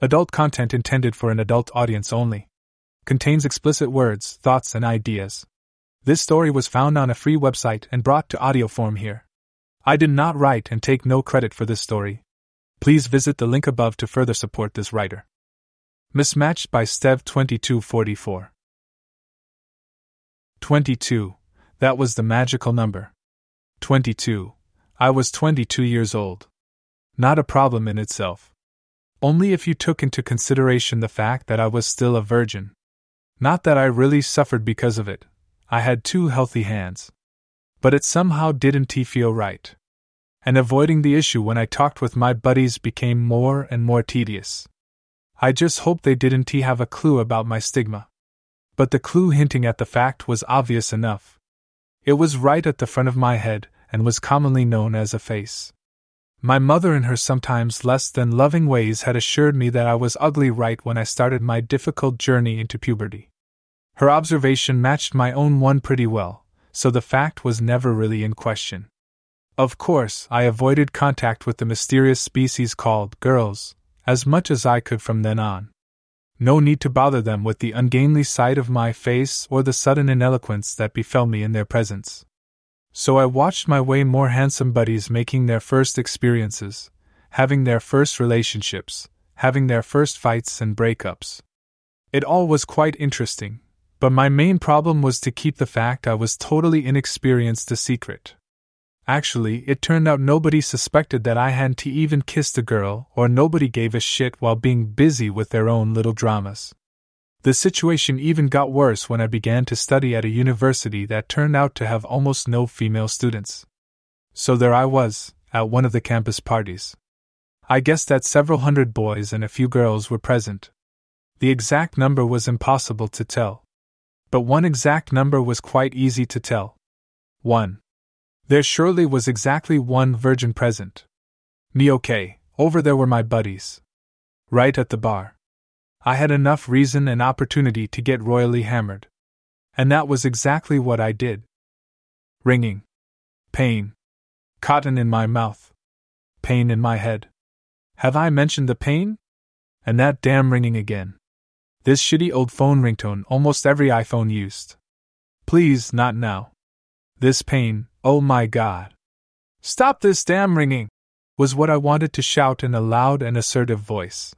Adult content intended for an adult audience only. Contains explicit words, thoughts, and ideas. This story was found on a free website and brought to audio form here. I did not write and take no credit for this story. Please visit the link above to further support this writer. Mismatched by Stev 2244. 22. That was the magical number. 22. I was 22 years old. Not a problem in itself. Only if you took into consideration the fact that I was still a virgin. Not that I really suffered because of it, I had two healthy hands. But it somehow didn't feel right. And avoiding the issue when I talked with my buddies became more and more tedious. I just hoped they didn't have a clue about my stigma. But the clue hinting at the fact was obvious enough. It was right at the front of my head, and was commonly known as a face. My mother, in her sometimes less than loving ways, had assured me that I was ugly right when I started my difficult journey into puberty. Her observation matched my own one pretty well, so the fact was never really in question. Of course, I avoided contact with the mysterious species called girls, as much as I could from then on. No need to bother them with the ungainly sight of my face or the sudden ineloquence that befell me in their presence. So I watched my way more handsome buddies making their first experiences, having their first relationships, having their first fights and breakups. It all was quite interesting, but my main problem was to keep the fact I was totally inexperienced a secret. Actually, it turned out nobody suspected that I hadn't even kissed a girl, or nobody gave a shit while being busy with their own little dramas. The situation even got worse when I began to study at a university that turned out to have almost no female students. So there I was, at one of the campus parties. I guessed that several hundred boys and a few girls were present. The exact number was impossible to tell. But one exact number was quite easy to tell. One. There surely was exactly one virgin present. Me okay, over there were my buddies. Right at the bar. I had enough reason and opportunity to get royally hammered. And that was exactly what I did. Ringing. Pain. Cotton in my mouth. Pain in my head. Have I mentioned the pain? And that damn ringing again. This shitty old phone ringtone almost every iPhone used. Please, not now. This pain, oh my god. Stop this damn ringing! was what I wanted to shout in a loud and assertive voice.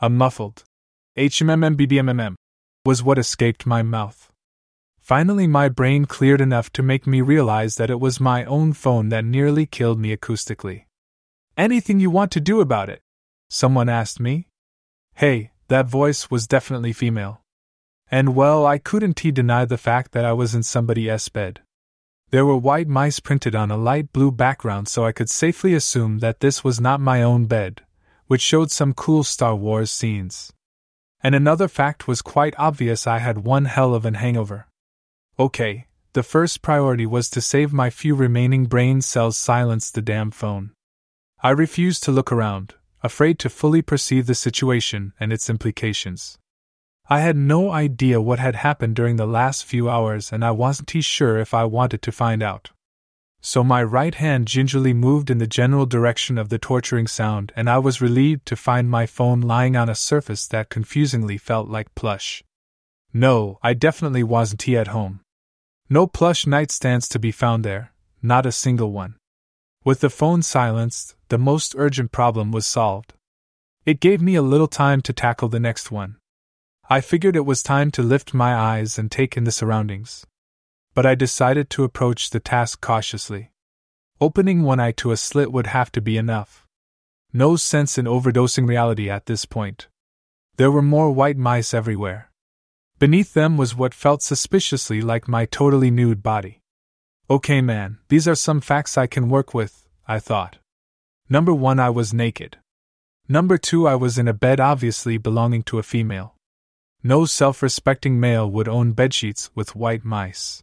A muffled, HMMMBDMMM was what escaped my mouth. Finally, my brain cleared enough to make me realize that it was my own phone that nearly killed me acoustically. Anything you want to do about it? Someone asked me. Hey, that voice was definitely female. And well, I couldn't deny the fact that I was in somebody else's bed. There were white mice printed on a light blue background, so I could safely assume that this was not my own bed, which showed some cool Star Wars scenes. And another fact was quite obvious I had one hell of an hangover. Okay, the first priority was to save my few remaining brain cells silence the damn phone. I refused to look around, afraid to fully perceive the situation and its implications. I had no idea what had happened during the last few hours, and I wasn't sure if I wanted to find out so my right hand gingerly moved in the general direction of the torturing sound, and I was relieved to find my phone lying on a surface that confusingly felt like plush. No, I definitely wasn't at home. No plush nightstands to be found there, not a single one. With the phone silenced, the most urgent problem was solved. It gave me a little time to tackle the next one. I figured it was time to lift my eyes and take in the surroundings but I decided to approach the task cautiously. Opening one eye to a slit would have to be enough. No sense in overdosing reality at this point. There were more white mice everywhere. Beneath them was what felt suspiciously like my totally nude body. Okay, man, these are some facts I can work with, I thought. Number one, I was naked. Number two, I was in a bed obviously belonging to a female. No self respecting male would own bedsheets with white mice.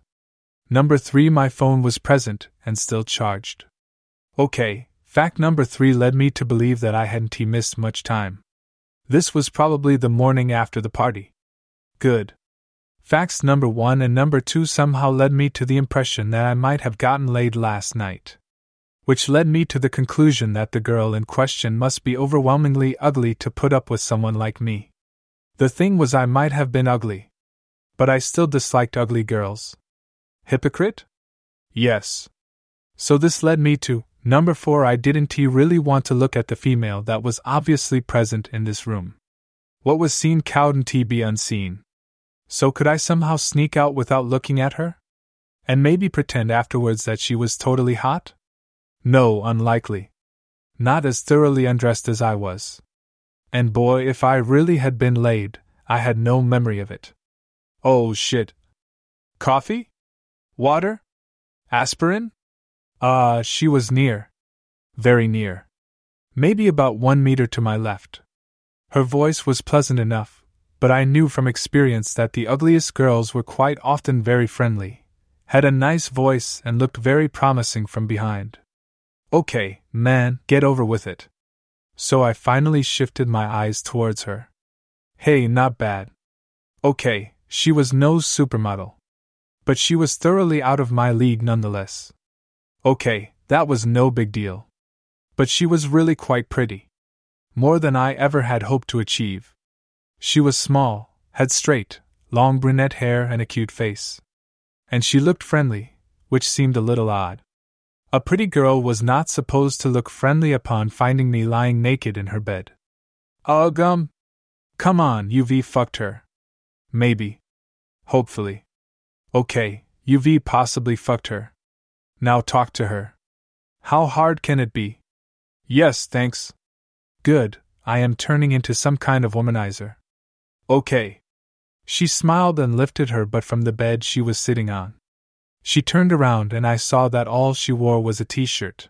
Number 3 My phone was present and still charged. Okay, fact number 3 led me to believe that I hadn't missed much time. This was probably the morning after the party. Good. Facts number 1 and number 2 somehow led me to the impression that I might have gotten laid last night. which led me to the conclusion that the girl in question must be overwhelmingly ugly to put up with someone like me. The thing was, I might have been ugly. But I still disliked ugly girls. Hypocrite? Yes. So this led me to number four. I didn't really want to look at the female that was obviously present in this room. What was seen couldn't be unseen. So could I somehow sneak out without looking at her? And maybe pretend afterwards that she was totally hot? No, unlikely. Not as thoroughly undressed as I was. And boy, if I really had been laid, I had no memory of it. Oh shit. Coffee? Water? Aspirin? Ah, uh, she was near. Very near. Maybe about one meter to my left. Her voice was pleasant enough, but I knew from experience that the ugliest girls were quite often very friendly, had a nice voice, and looked very promising from behind. Okay, man, get over with it. So I finally shifted my eyes towards her. Hey, not bad. Okay, she was no supermodel. But she was thoroughly out of my league nonetheless. Okay, that was no big deal. But she was really quite pretty. More than I ever had hoped to achieve. She was small, had straight, long brunette hair and a cute face. And she looked friendly, which seemed a little odd. A pretty girl was not supposed to look friendly upon finding me lying naked in her bed. Ugh, um. Come on, UV fucked her. Maybe. Hopefully. Okay, UV possibly fucked her. Now talk to her. How hard can it be? Yes, thanks. Good, I am turning into some kind of womanizer. Okay. She smiled and lifted her butt from the bed she was sitting on. She turned around and I saw that all she wore was a t shirt.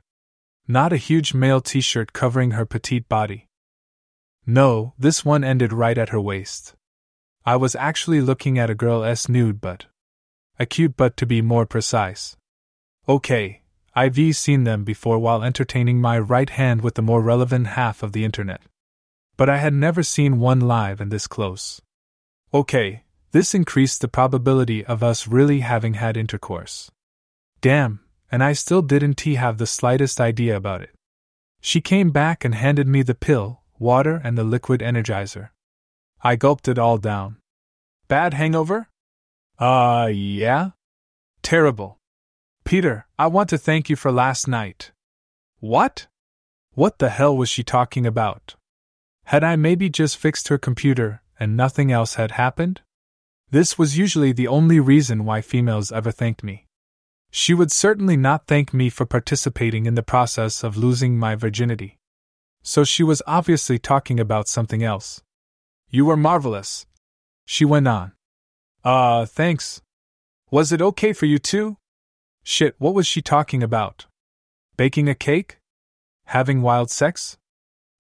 Not a huge male t shirt covering her petite body. No, this one ended right at her waist. I was actually looking at a girl's nude butt. A but to be more precise. Okay, I've seen them before while entertaining my right hand with the more relevant half of the internet. But I had never seen one live and this close. Okay, this increased the probability of us really having had intercourse. Damn, and I still didn't have the slightest idea about it. She came back and handed me the pill, water, and the liquid energizer. I gulped it all down. Bad hangover? Uh, yeah? Terrible. Peter, I want to thank you for last night. What? What the hell was she talking about? Had I maybe just fixed her computer and nothing else had happened? This was usually the only reason why females ever thanked me. She would certainly not thank me for participating in the process of losing my virginity. So she was obviously talking about something else. You were marvelous. She went on. Uh, thanks. Was it okay for you too? Shit, what was she talking about? Baking a cake? Having wild sex?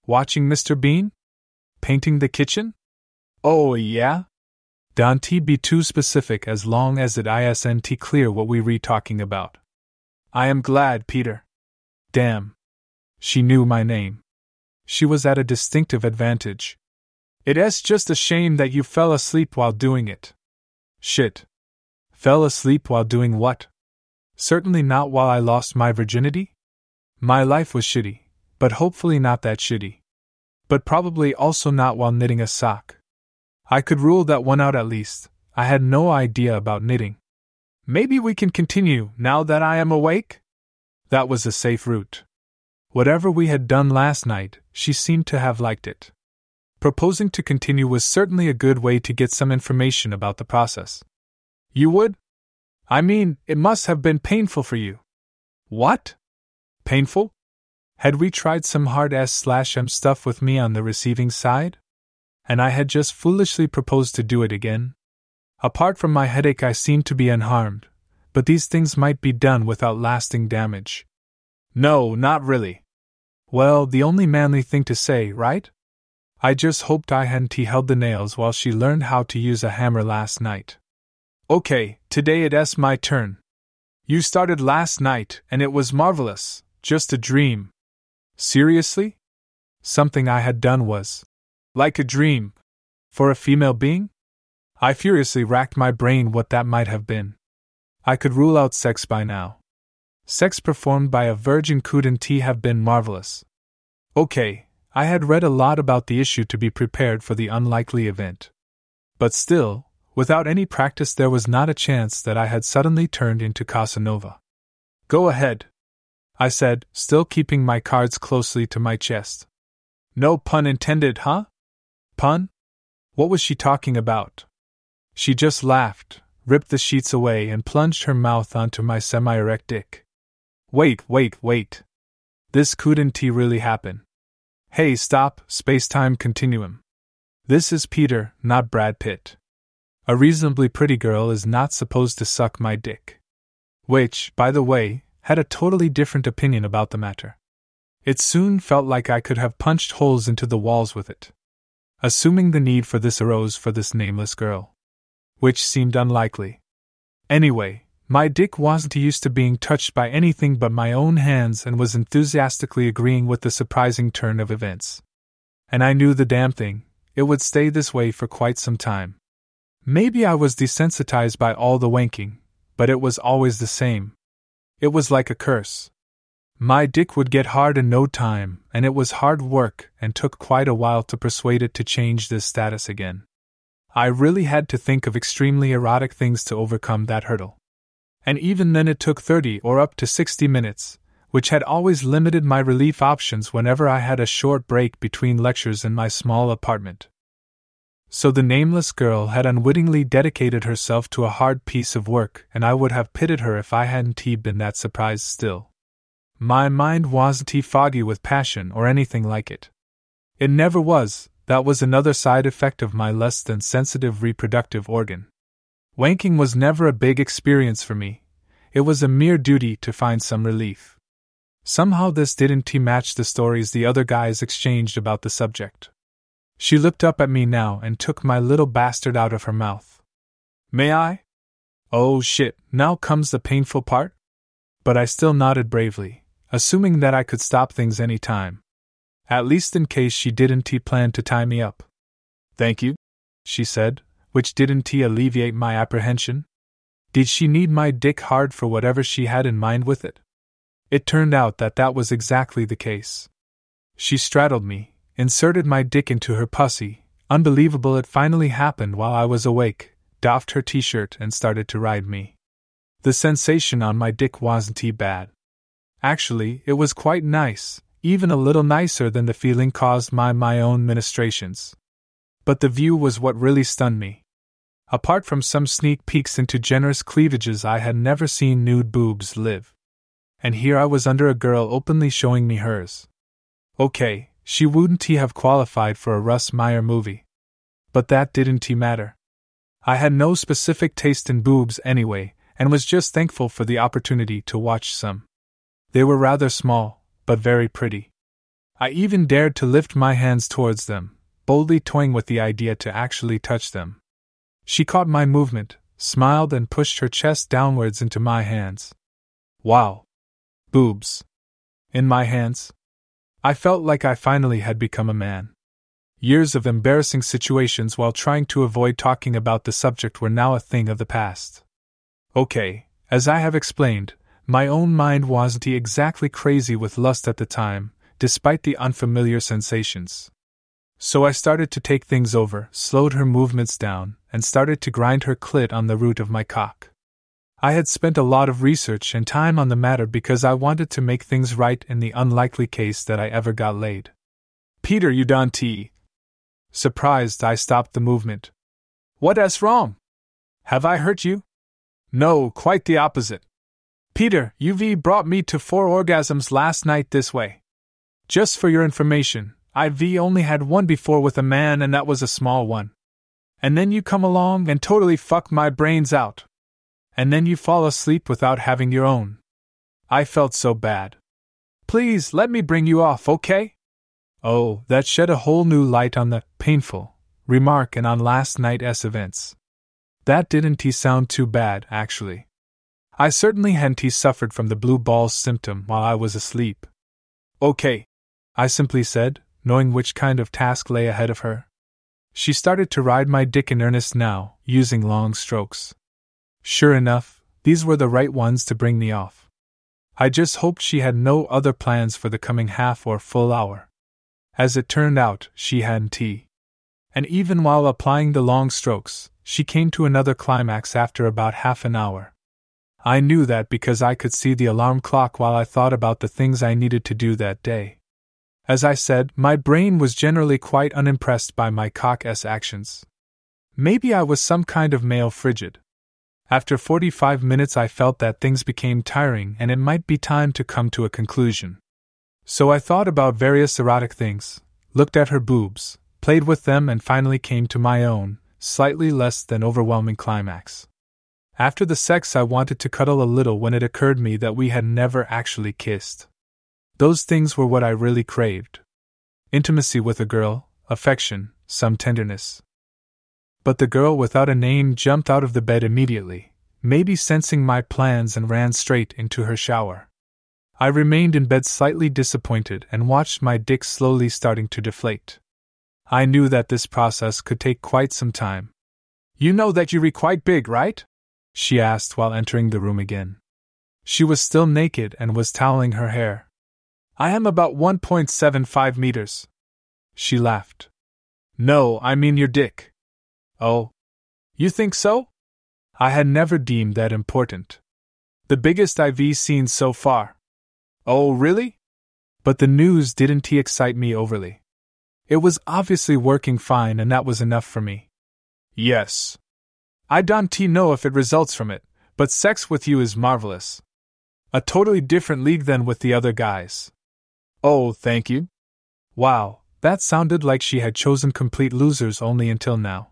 Watching Mr. Bean? Painting the kitchen? Oh, yeah? Don't be too specific as long as it isn't clear what we re talking about. I am glad, Peter. Damn. She knew my name. She was at a distinctive advantage. It's just a shame that you fell asleep while doing it. Shit. Fell asleep while doing what? Certainly not while I lost my virginity? My life was shitty, but hopefully not that shitty. But probably also not while knitting a sock. I could rule that one out at least. I had no idea about knitting. Maybe we can continue now that I am awake? That was a safe route. Whatever we had done last night, she seemed to have liked it. Proposing to continue was certainly a good way to get some information about the process. You would? I mean, it must have been painful for you. What? Painful? Had we tried some hard ass slash M stuff with me on the receiving side? and I had just foolishly proposed to do it again. Apart from my headache, I seemed to be unharmed, but these things might be done without lasting damage. No, not really. Well, the only manly thing to say, right? I just hoped I hadn't held the nails while she learned how to use a hammer last night. Okay, today it's my turn. You started last night, and it was marvelous, just a dream. Seriously? Something I had done was, like a dream. For a female being? I furiously racked my brain what that might have been. I could rule out sex by now. sex performed by a virgin couldn't have been marvelous. Okay, I had read a lot about the issue to be prepared for the unlikely event. But still, without any practice, there was not a chance that I had suddenly turned into Casanova. Go ahead, I said, still keeping my cards closely to my chest. No pun intended, huh? Pun? What was she talking about? She just laughed, ripped the sheets away, and plunged her mouth onto my semi erect dick. Wait, wait, wait. This couldn't really happen. Hey, stop, space time continuum. This is Peter, not Brad Pitt. A reasonably pretty girl is not supposed to suck my dick. Which, by the way, had a totally different opinion about the matter. It soon felt like I could have punched holes into the walls with it. Assuming the need for this arose for this nameless girl. Which seemed unlikely. Anyway, my dick wasn't used to being touched by anything but my own hands and was enthusiastically agreeing with the surprising turn of events. And I knew the damn thing, it would stay this way for quite some time. Maybe I was desensitized by all the wanking, but it was always the same. It was like a curse. My dick would get hard in no time, and it was hard work and took quite a while to persuade it to change this status again. I really had to think of extremely erotic things to overcome that hurdle and even then it took 30 or up to 60 minutes, which had always limited my relief options whenever I had a short break between lectures in my small apartment. So the nameless girl had unwittingly dedicated herself to a hard piece of work, and I would have pitied her if I hadn't been that surprised still. My mind wasn't foggy with passion or anything like it. It never was, that was another side effect of my less than sensitive reproductive organ. Wanking was never a big experience for me, it was a mere duty to find some relief. Somehow this didn't match the stories the other guys exchanged about the subject. She looked up at me now and took my little bastard out of her mouth. May I? Oh shit, now comes the painful part? But I still nodded bravely, assuming that I could stop things any time. At least in case she didn't plan to tie me up. Thank you, she said, which didn't he alleviate my apprehension? Did she need my dick hard for whatever she had in mind with it? It turned out that that was exactly the case. She straddled me, inserted my dick into her pussy, unbelievable it finally happened while I was awake, doffed her t shirt, and started to ride me. The sensation on my dick wasn't too bad. Actually, it was quite nice, even a little nicer than the feeling caused by my own ministrations. But the view was what really stunned me. Apart from some sneak peeks into generous cleavages, I had never seen nude boobs live. And here I was under a girl openly showing me hers. Okay, she wouldn't he have qualified for a Russ Meyer movie. But that didn't matter. I had no specific taste in boobs anyway, and was just thankful for the opportunity to watch some. They were rather small, but very pretty. I even dared to lift my hands towards them, boldly toying with the idea to actually touch them. She caught my movement, smiled, and pushed her chest downwards into my hands. Wow! Boobs! In my hands? I felt like I finally had become a man. Years of embarrassing situations while trying to avoid talking about the subject were now a thing of the past. Okay, as I have explained, my own mind wasn't exactly crazy with lust at the time, despite the unfamiliar sensations. So I started to take things over, slowed her movements down, and started to grind her clit on the root of my cock. I had spent a lot of research and time on the matter because I wanted to make things right in the unlikely case that I ever got laid. Peter, you done tea. Surprised, I stopped the movement. What wrong? Have I hurt you? No, quite the opposite. Peter, you've brought me to four orgasms last night this way. Just for your information, I've only had one before with a man, and that was a small one. And then you come along and totally fuck my brains out. And then you fall asleep without having your own. I felt so bad. Please let me bring you off, okay? Oh, that shed a whole new light on the painful remark and on last night's events. That didn't he sound too bad, actually. I certainly hadn't he suffered from the blue balls symptom while I was asleep. Okay, I simply said, knowing which kind of task lay ahead of her. She started to ride my dick in earnest now, using long strokes. Sure enough, these were the right ones to bring me off. I just hoped she had no other plans for the coming half or full hour. As it turned out, she hadn't tea. And even while applying the long strokes, she came to another climax after about half an hour. I knew that because I could see the alarm clock while I thought about the things I needed to do that day. As I said, my brain was generally quite unimpressed by my cock-s actions. Maybe I was some kind of male frigid. After 45 minutes, I felt that things became tiring and it might be time to come to a conclusion. So I thought about various erotic things, looked at her boobs, played with them, and finally came to my own, slightly less than overwhelming climax. After the sex, I wanted to cuddle a little when it occurred me that we had never actually kissed. Those things were what I really craved intimacy with a girl, affection, some tenderness. But the girl without a name jumped out of the bed immediately, maybe sensing my plans, and ran straight into her shower. I remained in bed slightly disappointed and watched my dick slowly starting to deflate. I knew that this process could take quite some time. You know that you're quite big, right? she asked while entering the room again. She was still naked and was toweling her hair. I am about 1.75 meters. She laughed. No, I mean your dick. Oh. You think so? I had never deemed that important. The biggest I've seen so far. Oh, really? But the news didn't excite me overly. It was obviously working fine, and that was enough for me. Yes. I don't know if it results from it, but sex with you is marvelous. A totally different league than with the other guys. Oh, thank you. Wow, that sounded like she had chosen complete losers only until now.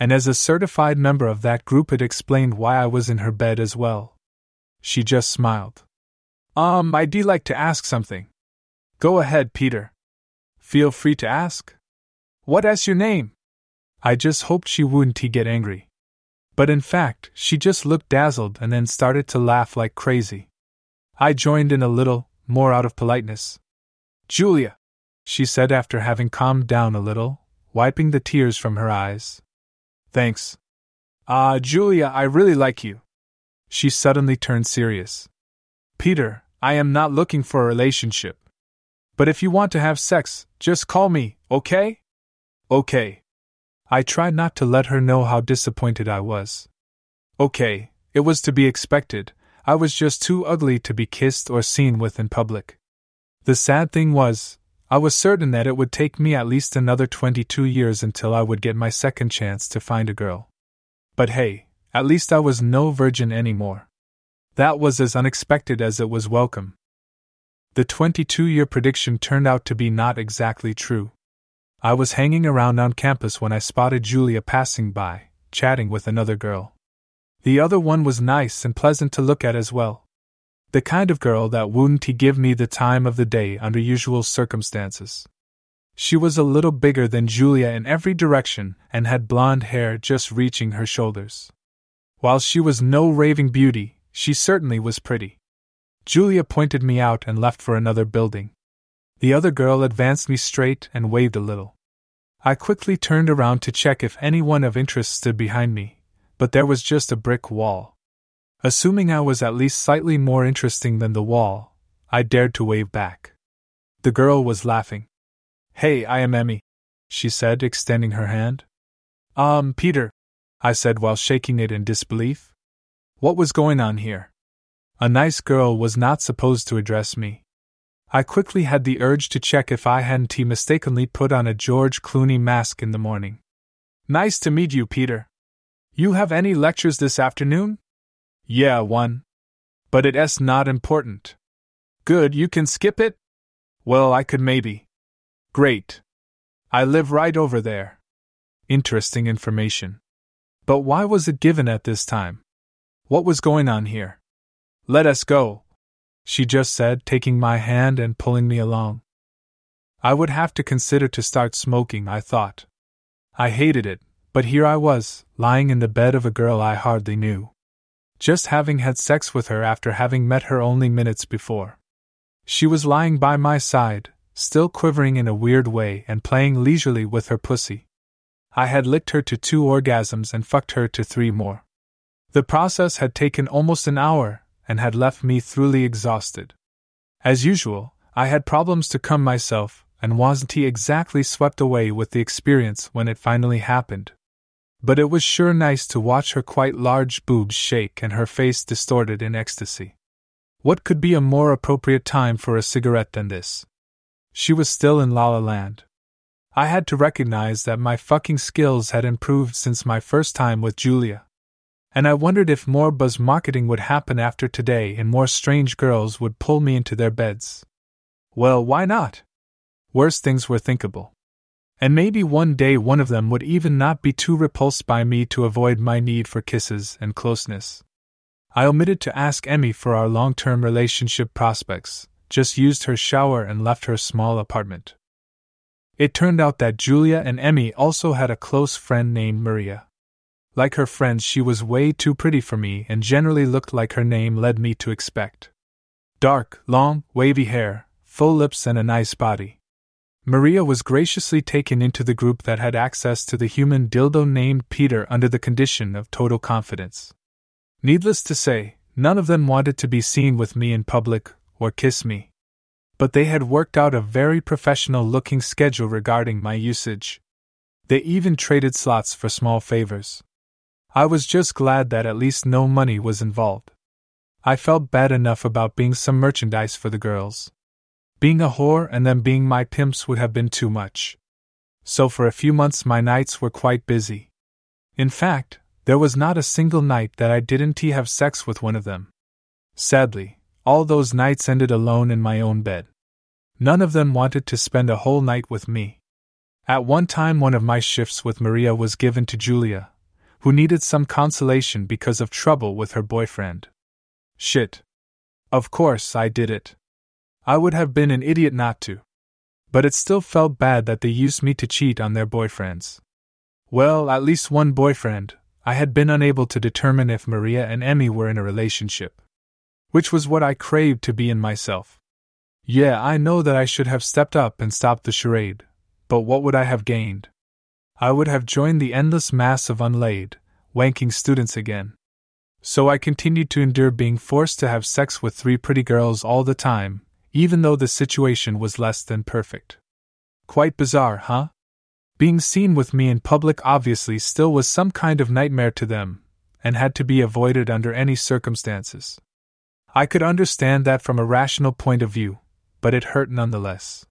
And as a certified member of that group, it explained why I was in her bed as well. She just smiled. Um, I'd like to ask something. Go ahead, Peter. Feel free to ask. What is your name? I just hoped she wouldn't get angry. But in fact, she just looked dazzled and then started to laugh like crazy. I joined in a little, more out of politeness. Julia, she said after having calmed down a little, wiping the tears from her eyes. Thanks. Ah, uh, Julia, I really like you. She suddenly turned serious. Peter, I am not looking for a relationship. But if you want to have sex, just call me, okay? Okay. I tried not to let her know how disappointed I was. Okay, it was to be expected, I was just too ugly to be kissed or seen with in public. The sad thing was, I was certain that it would take me at least another 22 years until I would get my second chance to find a girl. But hey, at least I was no virgin anymore. That was as unexpected as it was welcome. The 22 year prediction turned out to be not exactly true. I was hanging around on campus when I spotted Julia passing by, chatting with another girl. The other one was nice and pleasant to look at as well. The kind of girl that wouldn't he give me the time of the day under usual circumstances. She was a little bigger than Julia in every direction and had blonde hair just reaching her shoulders. While she was no raving beauty, she certainly was pretty. Julia pointed me out and left for another building. The other girl advanced me straight and waved a little. I quickly turned around to check if anyone of interest stood behind me, but there was just a brick wall. Assuming I was at least slightly more interesting than the wall, I dared to wave back. The girl was laughing. Hey, I am Emmy, she said, extending her hand. Um, Peter, I said while shaking it in disbelief. What was going on here? A nice girl was not supposed to address me. I quickly had the urge to check if I hadn't mistakenly put on a George Clooney mask in the morning. Nice to meet you, Peter. You have any lectures this afternoon? Yeah, one. But it's not important. Good, you can skip it? Well, I could maybe. Great. I live right over there. Interesting information. But why was it given at this time? What was going on here? Let us go, she just said, taking my hand and pulling me along. I would have to consider to start smoking, I thought. I hated it, but here I was, lying in the bed of a girl I hardly knew just having had sex with her after having met her only minutes before. She was lying by my side, still quivering in a weird way and playing leisurely with her pussy. I had licked her to two orgasms and fucked her to three more. The process had taken almost an hour, and had left me thoroughly exhausted. As usual, I had problems to come myself, and wasn't exactly swept away with the experience when it finally happened. But it was sure nice to watch her quite large boobs shake and her face distorted in ecstasy. What could be a more appropriate time for a cigarette than this? She was still in La La Land. I had to recognize that my fucking skills had improved since my first time with Julia. And I wondered if more buzz marketing would happen after today and more strange girls would pull me into their beds. Well, why not? Worse things were thinkable. And maybe one day one of them would even not be too repulsed by me to avoid my need for kisses and closeness. I omitted to ask Emmy for our long term relationship prospects, just used her shower and left her small apartment. It turned out that Julia and Emmy also had a close friend named Maria. Like her friends, she was way too pretty for me and generally looked like her name led me to expect. Dark, long, wavy hair, full lips, and a nice body. Maria was graciously taken into the group that had access to the human dildo named Peter under the condition of total confidence. Needless to say, none of them wanted to be seen with me in public or kiss me. But they had worked out a very professional looking schedule regarding my usage. They even traded slots for small favors. I was just glad that at least no money was involved. I felt bad enough about being some merchandise for the girls. Being a whore and them being my pimps would have been too much. So for a few months my nights were quite busy. In fact, there was not a single night that I didn't have sex with one of them. Sadly, all those nights ended alone in my own bed. None of them wanted to spend a whole night with me. At one time, one of my shifts with Maria was given to Julia, who needed some consolation because of trouble with her boyfriend. Shit. Of course, I did it. I would have been an idiot not to. But it still felt bad that they used me to cheat on their boyfriends. Well, at least one boyfriend, I had been unable to determine if Maria and Emmy were in a relationship. Which was what I craved to be in myself. Yeah, I know that I should have stepped up and stopped the charade, but what would I have gained? I would have joined the endless mass of unlaid, wanking students again. So I continued to endure being forced to have sex with three pretty girls all the time, even though the situation was less than perfect. Quite bizarre, huh? Being seen with me in public obviously still was some kind of nightmare to them, and had to be avoided under any circumstances. I could understand that from a rational point of view, but it hurt nonetheless.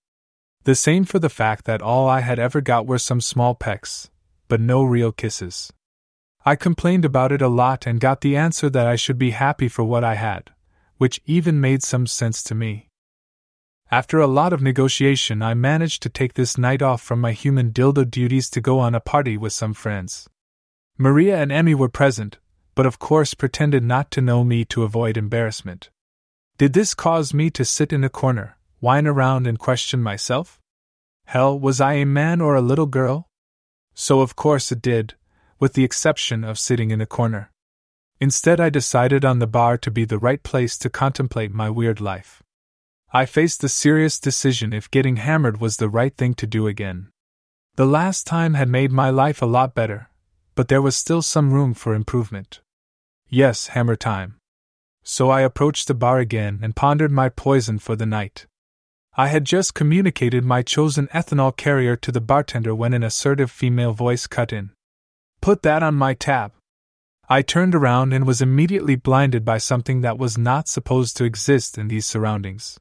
The same for the fact that all I had ever got were some small pecks, but no real kisses. I complained about it a lot and got the answer that I should be happy for what I had, which even made some sense to me. After a lot of negotiation, I managed to take this night off from my human dildo duties to go on a party with some friends. Maria and Emmy were present, but of course pretended not to know me to avoid embarrassment. Did this cause me to sit in a corner, whine around, and question myself? Hell, was I a man or a little girl? So of course it did, with the exception of sitting in a corner. Instead, I decided on the bar to be the right place to contemplate my weird life. I faced the serious decision if getting hammered was the right thing to do again. The last time had made my life a lot better, but there was still some room for improvement. Yes, hammer time. So I approached the bar again and pondered my poison for the night. I had just communicated my chosen ethanol carrier to the bartender when an assertive female voice cut in. Put that on my tab. I turned around and was immediately blinded by something that was not supposed to exist in these surroundings.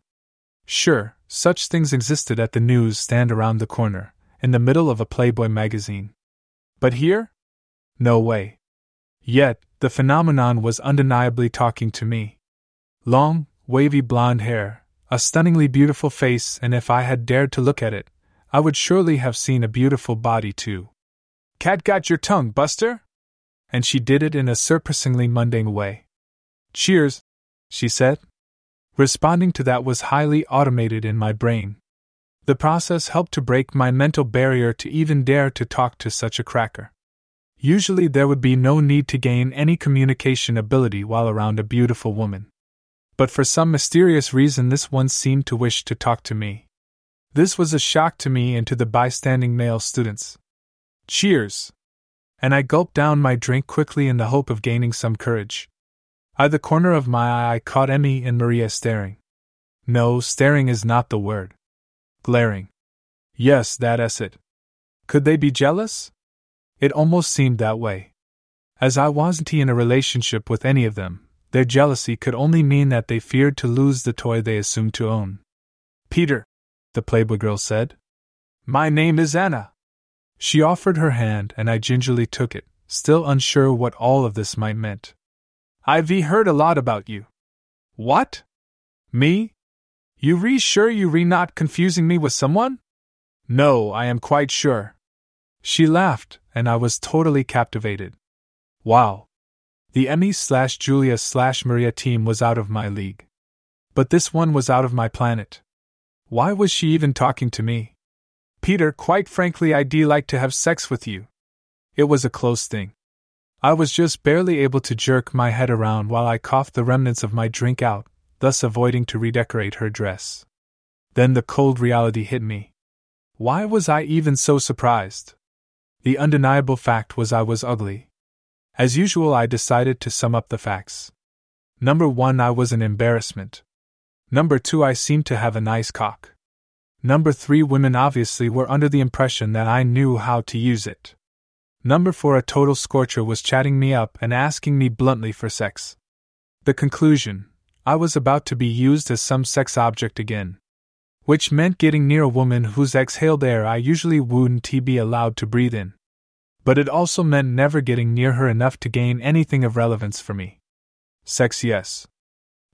Sure, such things existed at the news stand around the corner, in the middle of a Playboy magazine. But here? No way. Yet, the phenomenon was undeniably talking to me. Long, wavy blonde hair, a stunningly beautiful face, and if I had dared to look at it, I would surely have seen a beautiful body too. Cat got your tongue, Buster? And she did it in a surprisingly mundane way. Cheers, she said, Responding to that was highly automated in my brain. The process helped to break my mental barrier to even dare to talk to such a cracker. Usually, there would be no need to gain any communication ability while around a beautiful woman. But for some mysterious reason, this one seemed to wish to talk to me. This was a shock to me and to the bystanding male students. Cheers! And I gulped down my drink quickly in the hope of gaining some courage. Out the corner of my eye, I caught Emmy and Maria staring. No, staring is not the word. Glaring. Yes, that's it. Could they be jealous? It almost seemed that way. As I wasn't in a relationship with any of them, their jealousy could only mean that they feared to lose the toy they assumed to own. Peter, the Playboy girl said. My name is Anna. She offered her hand, and I gingerly took it, still unsure what all of this might meant. I've heard a lot about you. What? Me? You re sure you re not confusing me with someone? No, I am quite sure. She laughed, and I was totally captivated. Wow. The Emmy slash Julia slash Maria team was out of my league. But this one was out of my planet. Why was she even talking to me? Peter, quite frankly, I'd like to have sex with you. It was a close thing. I was just barely able to jerk my head around while I coughed the remnants of my drink out, thus avoiding to redecorate her dress. Then the cold reality hit me. Why was I even so surprised? The undeniable fact was I was ugly. As usual, I decided to sum up the facts. Number one, I was an embarrassment. Number two, I seemed to have a nice cock. Number three, women obviously were under the impression that I knew how to use it. Number four, a total scorcher was chatting me up and asking me bluntly for sex. The conclusion I was about to be used as some sex object again. Which meant getting near a woman whose exhaled air I usually wouldn't be allowed to breathe in. But it also meant never getting near her enough to gain anything of relevance for me. Sex, yes.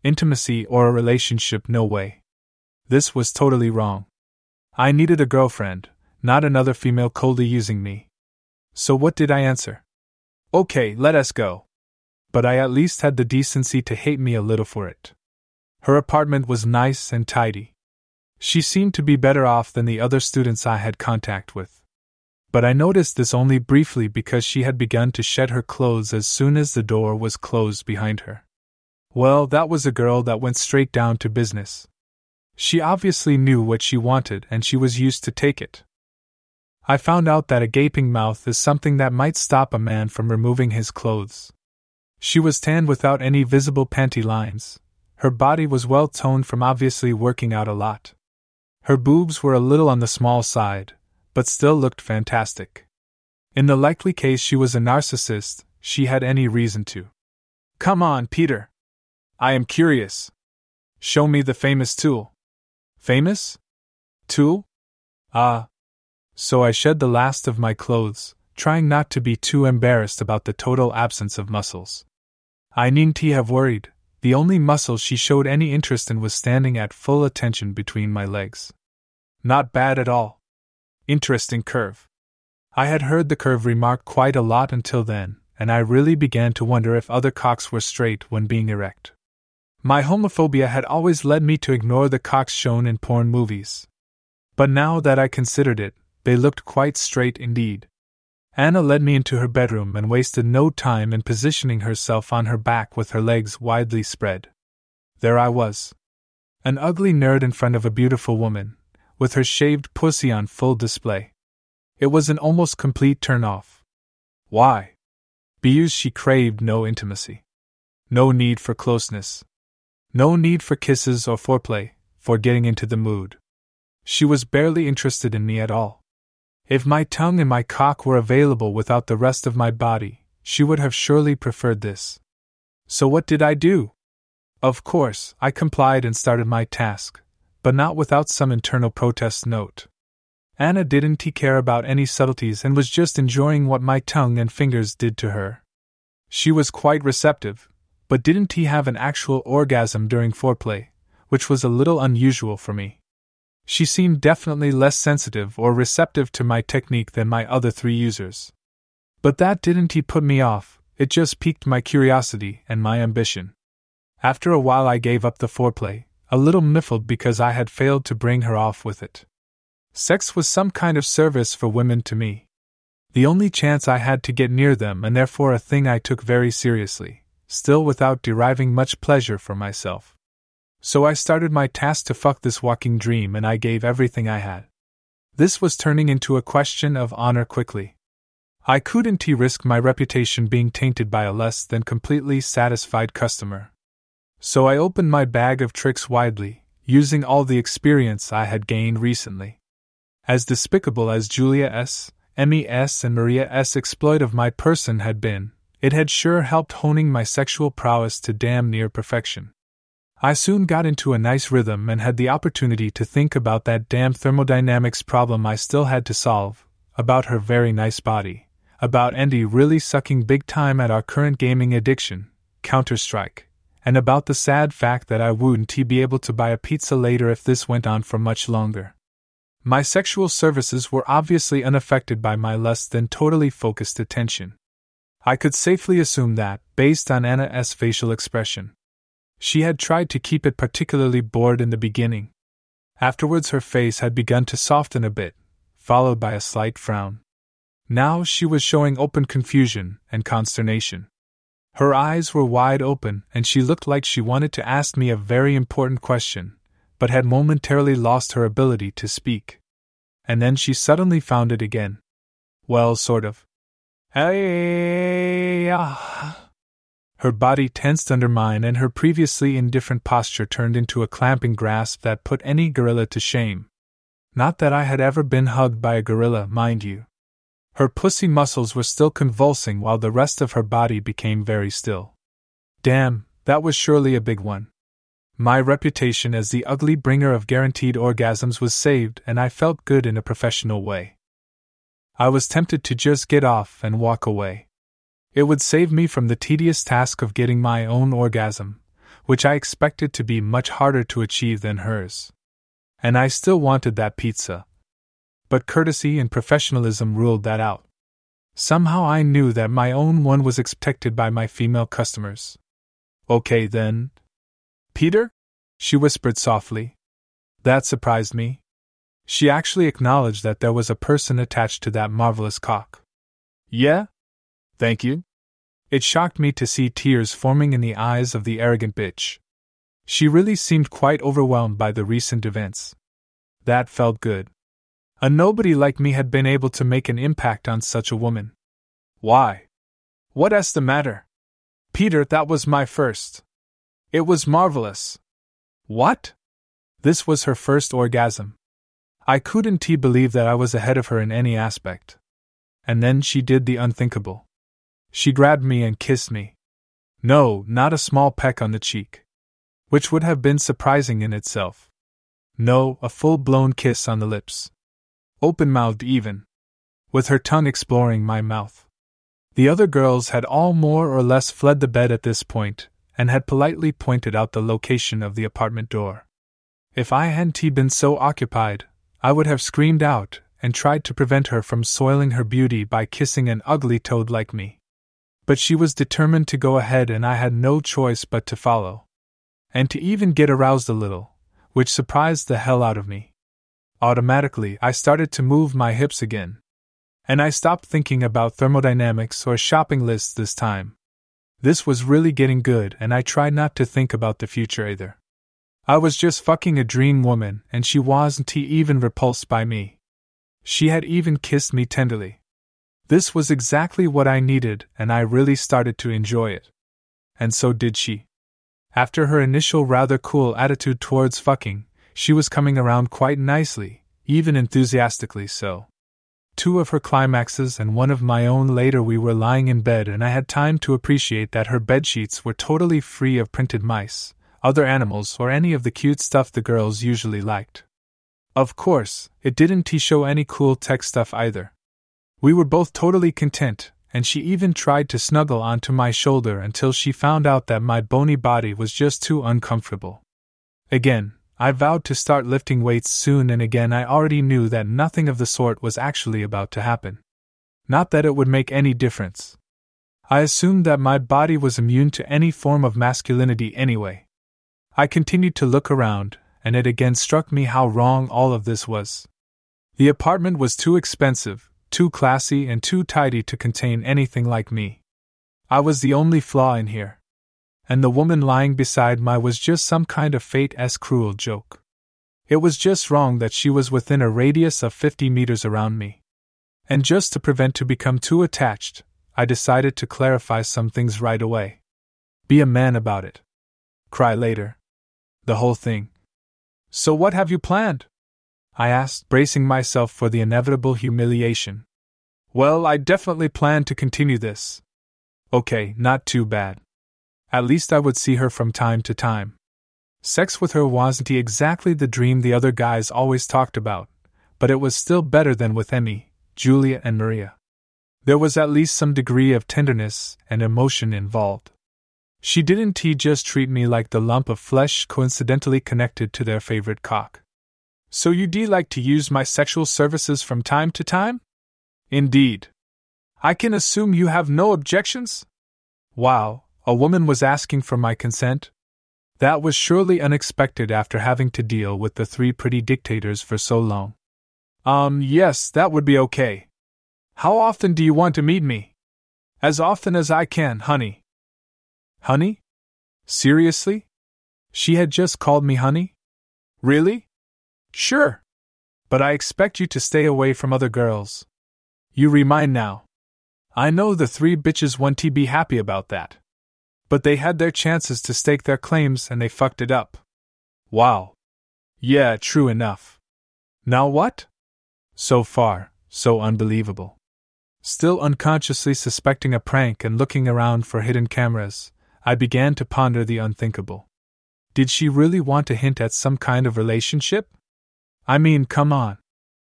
Intimacy or a relationship, no way. This was totally wrong. I needed a girlfriend, not another female coldly using me. So what did I answer? Okay, let us go. But I at least had the decency to hate me a little for it. Her apartment was nice and tidy. She seemed to be better off than the other students I had contact with. But I noticed this only briefly because she had begun to shed her clothes as soon as the door was closed behind her. Well, that was a girl that went straight down to business. She obviously knew what she wanted and she was used to take it. I found out that a gaping mouth is something that might stop a man from removing his clothes. She was tanned without any visible panty lines. Her body was well toned from obviously working out a lot. Her boobs were a little on the small side, but still looked fantastic. In the likely case she was a narcissist, she had any reason to. Come on, Peter. I am curious. Show me the famous tool. Famous? Tool? Ah, so I shed the last of my clothes, trying not to be too embarrassed about the total absence of muscles. I needn't have worried, the only muscle she showed any interest in was standing at full attention between my legs. Not bad at all. Interesting curve. I had heard the curve remarked quite a lot until then, and I really began to wonder if other cocks were straight when being erect. My homophobia had always led me to ignore the cocks shown in porn movies. But now that I considered it, they looked quite straight indeed. Anna led me into her bedroom and wasted no time in positioning herself on her back with her legs widely spread. There I was. An ugly nerd in front of a beautiful woman, with her shaved pussy on full display. It was an almost complete turn off. Why? Because she craved no intimacy. No need for closeness. No need for kisses or foreplay, for getting into the mood. She was barely interested in me at all. If my tongue and my cock were available without the rest of my body, she would have surely preferred this. So what did I do? Of course, I complied and started my task, but not without some internal protest note. Anna didn't care about any subtleties and was just enjoying what my tongue and fingers did to her. She was quite receptive, but didn't he have an actual orgasm during foreplay, which was a little unusual for me. She seemed definitely less sensitive or receptive to my technique than my other three users. But that didn't put me off, it just piqued my curiosity and my ambition. After a while, I gave up the foreplay, a little miffled because I had failed to bring her off with it. Sex was some kind of service for women to me. The only chance I had to get near them, and therefore a thing I took very seriously, still without deriving much pleasure for myself. So I started my task to fuck this walking dream and I gave everything I had. This was turning into a question of honor quickly. I couldn't risk my reputation being tainted by a less than completely satisfied customer. So I opened my bag of tricks widely, using all the experience I had gained recently. As despicable as Julia S., Emmy S., and Maria S. exploit of my person had been, it had sure helped honing my sexual prowess to damn near perfection. I soon got into a nice rhythm and had the opportunity to think about that damn thermodynamics problem I still had to solve, about her very nice body, about Andy really sucking big time at our current gaming addiction, Counter Strike, and about the sad fact that I wouldn't be able to buy a pizza later if this went on for much longer. My sexual services were obviously unaffected by my less than totally focused attention. I could safely assume that, based on Anna's facial expression. She had tried to keep it particularly bored in the beginning. Afterwards, her face had begun to soften a bit, followed by a slight frown. Now she was showing open confusion and consternation. Her eyes were wide open, and she looked like she wanted to ask me a very important question, but had momentarily lost her ability to speak. And then she suddenly found it again. Well, sort of. Ah. Her body tensed under mine, and her previously indifferent posture turned into a clamping grasp that put any gorilla to shame. Not that I had ever been hugged by a gorilla, mind you. Her pussy muscles were still convulsing while the rest of her body became very still. Damn, that was surely a big one. My reputation as the ugly bringer of guaranteed orgasms was saved, and I felt good in a professional way. I was tempted to just get off and walk away. It would save me from the tedious task of getting my own orgasm, which I expected to be much harder to achieve than hers. And I still wanted that pizza, but courtesy and professionalism ruled that out. Somehow I knew that my own one was expected by my female customers. Okay then. Peter? She whispered softly. That surprised me. She actually acknowledged that there was a person attached to that marvelous cock. Yeah? Thank you. It shocked me to see tears forming in the eyes of the arrogant bitch. She really seemed quite overwhelmed by the recent events. That felt good. A nobody like me had been able to make an impact on such a woman. Why? What's the matter? Peter, that was my first. It was marvelous. What? This was her first orgasm. I couldn't believe that I was ahead of her in any aspect. And then she did the unthinkable. She grabbed me and kissed me. No, not a small peck on the cheek. Which would have been surprising in itself. No, a full blown kiss on the lips open mouthed even, with her tongue exploring my mouth. The other girls had all more or less fled the bed at this point, and had politely pointed out the location of the apartment door. If I hadn't been so occupied, I would have screamed out and tried to prevent her from soiling her beauty by kissing an ugly toad like me. But she was determined to go ahead, and I had no choice but to follow. And to even get aroused a little, which surprised the hell out of me. Automatically, I started to move my hips again. And I stopped thinking about thermodynamics or shopping lists this time. This was really getting good, and I tried not to think about the future either. I was just fucking a dream woman, and she wasn't even repulsed by me. She had even kissed me tenderly. This was exactly what I needed, and I really started to enjoy it. And so did she. After her initial rather cool attitude towards fucking, she was coming around quite nicely, even enthusiastically so. Two of her climaxes and one of my own later, we were lying in bed, and I had time to appreciate that her bed sheets were totally free of printed mice, other animals, or any of the cute stuff the girls usually liked. Of course, it didn't show any cool tech stuff either. We were both totally content, and she even tried to snuggle onto my shoulder until she found out that my bony body was just too uncomfortable. Again, I vowed to start lifting weights soon, and again I already knew that nothing of the sort was actually about to happen. Not that it would make any difference. I assumed that my body was immune to any form of masculinity anyway. I continued to look around, and it again struck me how wrong all of this was. The apartment was too expensive, too classy, and too tidy to contain anything like me. I was the only flaw in here and the woman lying beside my was just some kind of fate as cruel joke. It was just wrong that she was within a radius of 50 meters around me. And just to prevent to become too attached, I decided to clarify some things right away. Be a man about it. Cry later. The whole thing. So what have you planned? I asked, bracing myself for the inevitable humiliation. Well, I definitely plan to continue this. Okay, not too bad. At least I would see her from time to time. Sex with her wasn't exactly the dream the other guys always talked about, but it was still better than with Emmy, Julia, and Maria. There was at least some degree of tenderness and emotion involved. She didn't just treat me like the lump of flesh coincidentally connected to their favorite cock. So you would like to use my sexual services from time to time? Indeed. I can assume you have no objections? Wow, a woman was asking for my consent? That was surely unexpected after having to deal with the three pretty dictators for so long. Um, yes, that would be okay. How often do you want to meet me? As often as I can, honey. Honey? Seriously? She had just called me honey? Really? Sure. But I expect you to stay away from other girls. You remind now. I know the three bitches want to be happy about that. But they had their chances to stake their claims and they fucked it up. Wow. Yeah, true enough. Now what? So far, so unbelievable. Still unconsciously suspecting a prank and looking around for hidden cameras, I began to ponder the unthinkable. Did she really want to hint at some kind of relationship? I mean, come on.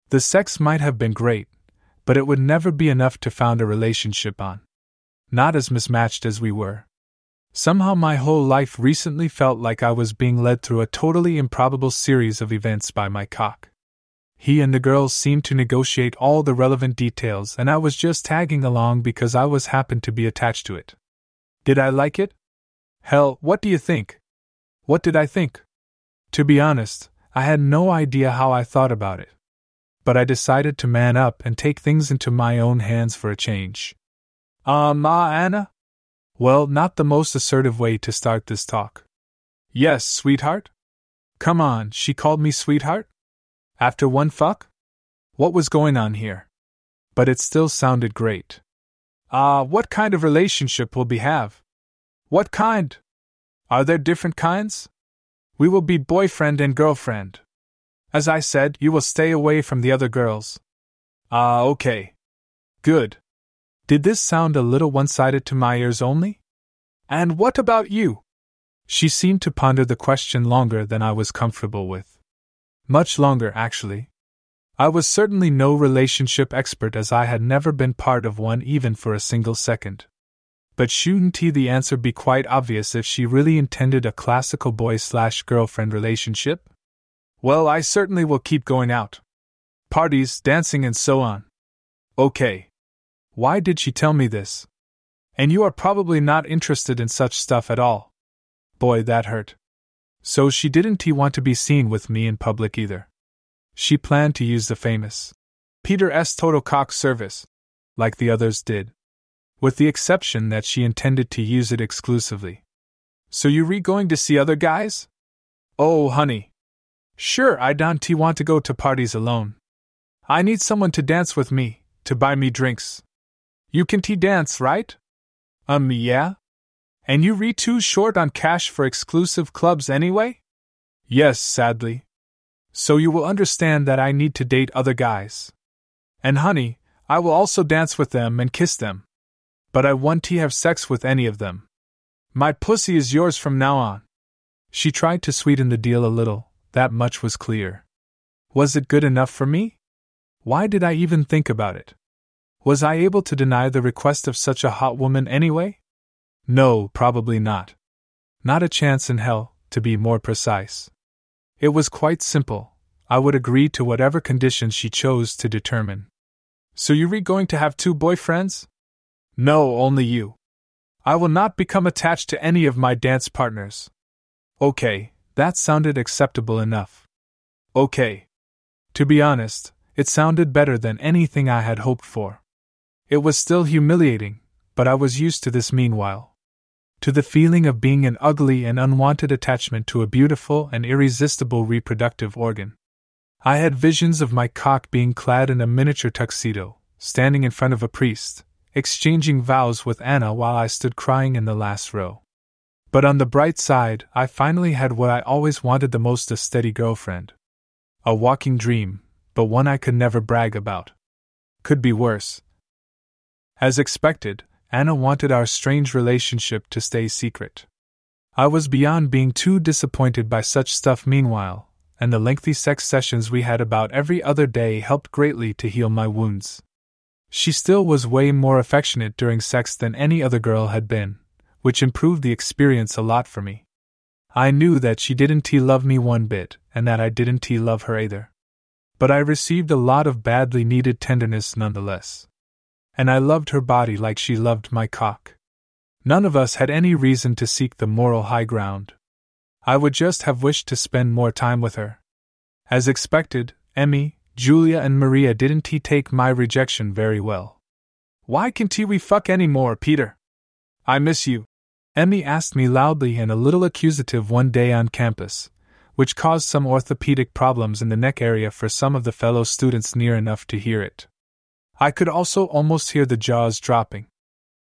The sex might have been great, but it would never be enough to found a relationship on. Not as mismatched as we were. Somehow my whole life recently felt like I was being led through a totally improbable series of events by my cock. He and the girls seemed to negotiate all the relevant details, and I was just tagging along because I was happened to be attached to it. Did I like it? Hell, what do you think? What did I think? To be honest, I had no idea how I thought about it. But I decided to man up and take things into my own hands for a change. Ah, uh, Ma Anna? Well, not the most assertive way to start this talk. Yes, sweetheart? Come on, she called me sweetheart? After one fuck? What was going on here? But it still sounded great. Ah, uh, what kind of relationship will we have? What kind? Are there different kinds? We will be boyfriend and girlfriend. As I said, you will stay away from the other girls. Ah, okay. Good. Did this sound a little one sided to my ears only? And what about you? She seemed to ponder the question longer than I was comfortable with. Much longer, actually. I was certainly no relationship expert as I had never been part of one even for a single second. But shouldn't he the answer be quite obvious if she really intended a classical boy slash girlfriend relationship? Well, I certainly will keep going out. Parties, dancing, and so on. Okay, why did she tell me this? And you are probably not interested in such stuff at all. Boy, that hurt. So she didn't he want to be seen with me in public either. She planned to use the famous Peter S. Total Cock service, like the others did, with the exception that she intended to use it exclusively. So you re going to see other guys? Oh, honey. Sure, I don't want to go to parties alone. I need someone to dance with me, to buy me drinks, you can tea dance, right? Um, yeah? And you re too short on cash for exclusive clubs anyway? Yes, sadly. So you will understand that I need to date other guys. And honey, I will also dance with them and kiss them. But I want to have sex with any of them. My pussy is yours from now on. She tried to sweeten the deal a little, that much was clear. Was it good enough for me? Why did I even think about it? Was I able to deny the request of such a hot woman anyway? No, probably not. Not a chance in hell, to be more precise. It was quite simple. I would agree to whatever conditions she chose to determine. So you re going to have two boyfriends? No, only you. I will not become attached to any of my dance partners. Okay, that sounded acceptable enough. Okay. To be honest, it sounded better than anything I had hoped for. It was still humiliating, but I was used to this meanwhile. To the feeling of being an ugly and unwanted attachment to a beautiful and irresistible reproductive organ. I had visions of my cock being clad in a miniature tuxedo, standing in front of a priest, exchanging vows with Anna while I stood crying in the last row. But on the bright side, I finally had what I always wanted the most a steady girlfriend. A walking dream, but one I could never brag about. Could be worse. As expected, Anna wanted our strange relationship to stay secret. I was beyond being too disappointed by such stuff meanwhile, and the lengthy sex sessions we had about every other day helped greatly to heal my wounds. She still was way more affectionate during sex than any other girl had been, which improved the experience a lot for me. I knew that she didn't love me one bit, and that I didn't love her either. But I received a lot of badly needed tenderness nonetheless. And I loved her body like she loved my cock. None of us had any reason to seek the moral high ground. I would just have wished to spend more time with her. As expected, Emmy, Julia, and Maria didn't he take my rejection very well. Why can't we fuck any more, Peter? I miss you. Emmy asked me loudly and a little accusative one day on campus, which caused some orthopedic problems in the neck area for some of the fellow students near enough to hear it. I could also almost hear the jaws dropping.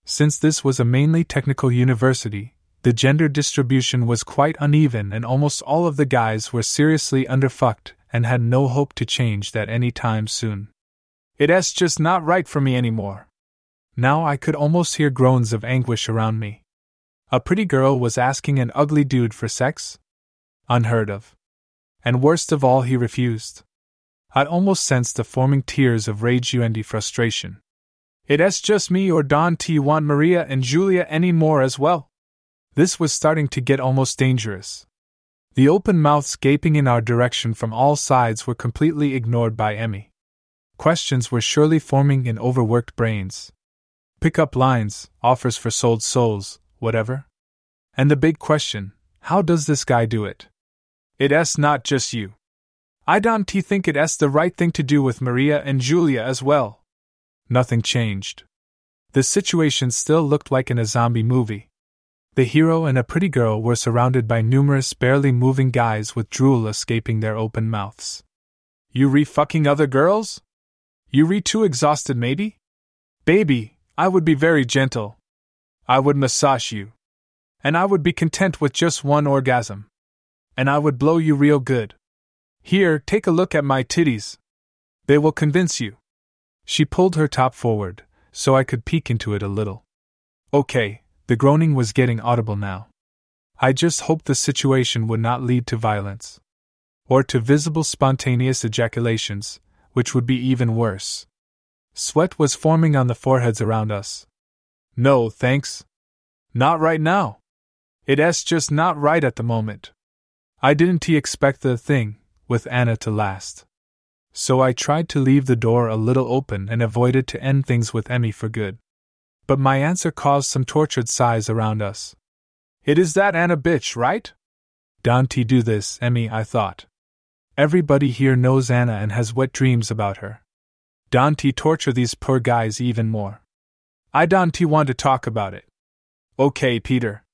Since this was a mainly technical university, the gender distribution was quite uneven and almost all of the guys were seriously underfucked and had no hope to change that any time soon. It's just not right for me anymore. Now I could almost hear groans of anguish around me. A pretty girl was asking an ugly dude for sex? Unheard of. And worst of all, he refused. I almost sensed the forming tears of rage and frustration. It's just me or Don T want Maria and Julia any more as well? This was starting to get almost dangerous. The open mouths gaping in our direction from all sides were completely ignored by Emmy. Questions were surely forming in overworked brains. Pick up lines, offers for sold souls, whatever. And the big question how does this guy do it? It's not just you. I don't think it's the right thing to do with Maria and Julia as well. Nothing changed. The situation still looked like in a zombie movie. The hero and a pretty girl were surrounded by numerous barely moving guys with drool escaping their open mouths. You re fucking other girls? You re too exhausted, maybe? Baby, I would be very gentle. I would massage you. And I would be content with just one orgasm. And I would blow you real good. Here, take a look at my titties. They will convince you. She pulled her top forward, so I could peek into it a little. Okay, the groaning was getting audible now. I just hoped the situation would not lead to violence. Or to visible spontaneous ejaculations, which would be even worse. Sweat was forming on the foreheads around us. No, thanks. Not right now. It's just not right at the moment. I didn't expect the thing, with Anna to last. So I tried to leave the door a little open and avoided to end things with Emmy for good. But my answer caused some tortured sighs around us. It is that Anna bitch, right? Dante do this, Emmy, I thought. Everybody here knows Anna and has wet dreams about her. Dante torture these poor guys even more. I Dante want to talk about it. Okay, Peter.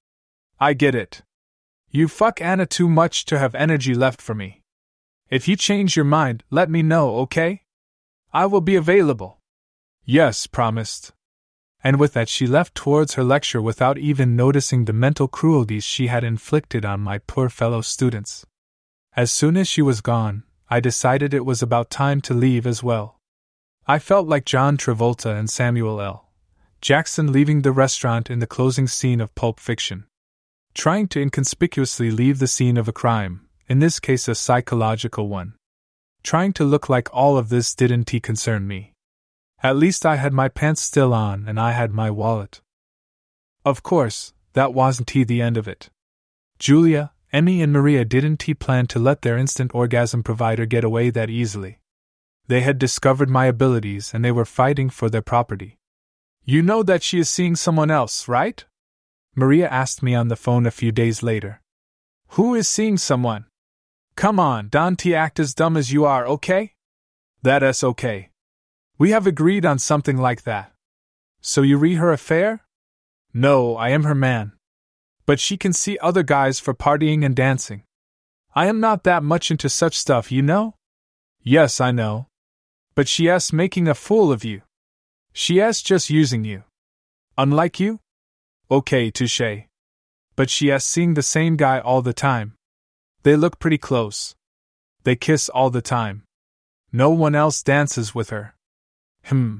I get it. You fuck Anna too much to have energy left for me. If you change your mind, let me know, okay? I will be available. Yes, promised and with that she left towards her lecture without even noticing the mental cruelties she had inflicted on my poor fellow students. As soon as she was gone, I decided it was about time to leave as well. I felt like John Travolta and Samuel L. Jackson leaving the restaurant in the closing scene of Pulp Fiction. Trying to inconspicuously leave the scene of a crime, in this case a psychological one. Trying to look like all of this didn't concern me. At least I had my pants still on and I had my wallet. Of course, that wasn't he the end of it. Julia, Emmy, and Maria didn't he plan to let their instant orgasm provider get away that easily. They had discovered my abilities and they were fighting for their property. You know that she is seeing someone else, right? Maria asked me on the phone a few days later. Who is seeing someone? Come on, don't act as dumb as you are, okay? That is okay. We have agreed on something like that. So you re her affair? No, I am her man. But she can see other guys for partying and dancing. I am not that much into such stuff, you know? Yes, I know. But she is making a fool of you. She is just using you. Unlike you? Okay, touche. But she is seeing the same guy all the time. They look pretty close. They kiss all the time. No one else dances with her. Hmm.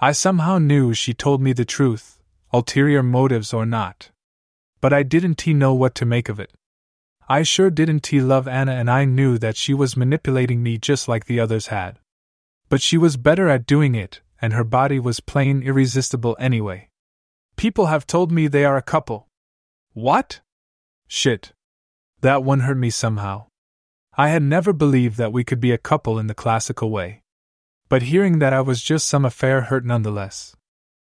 I somehow knew she told me the truth, ulterior motives or not. But I didn't know what to make of it. I sure didn't love Anna, and I knew that she was manipulating me just like the others had. But she was better at doing it, and her body was plain irresistible anyway. People have told me they are a couple. What? Shit. That one hurt me somehow. I had never believed that we could be a couple in the classical way. But hearing that I was just some affair hurt nonetheless.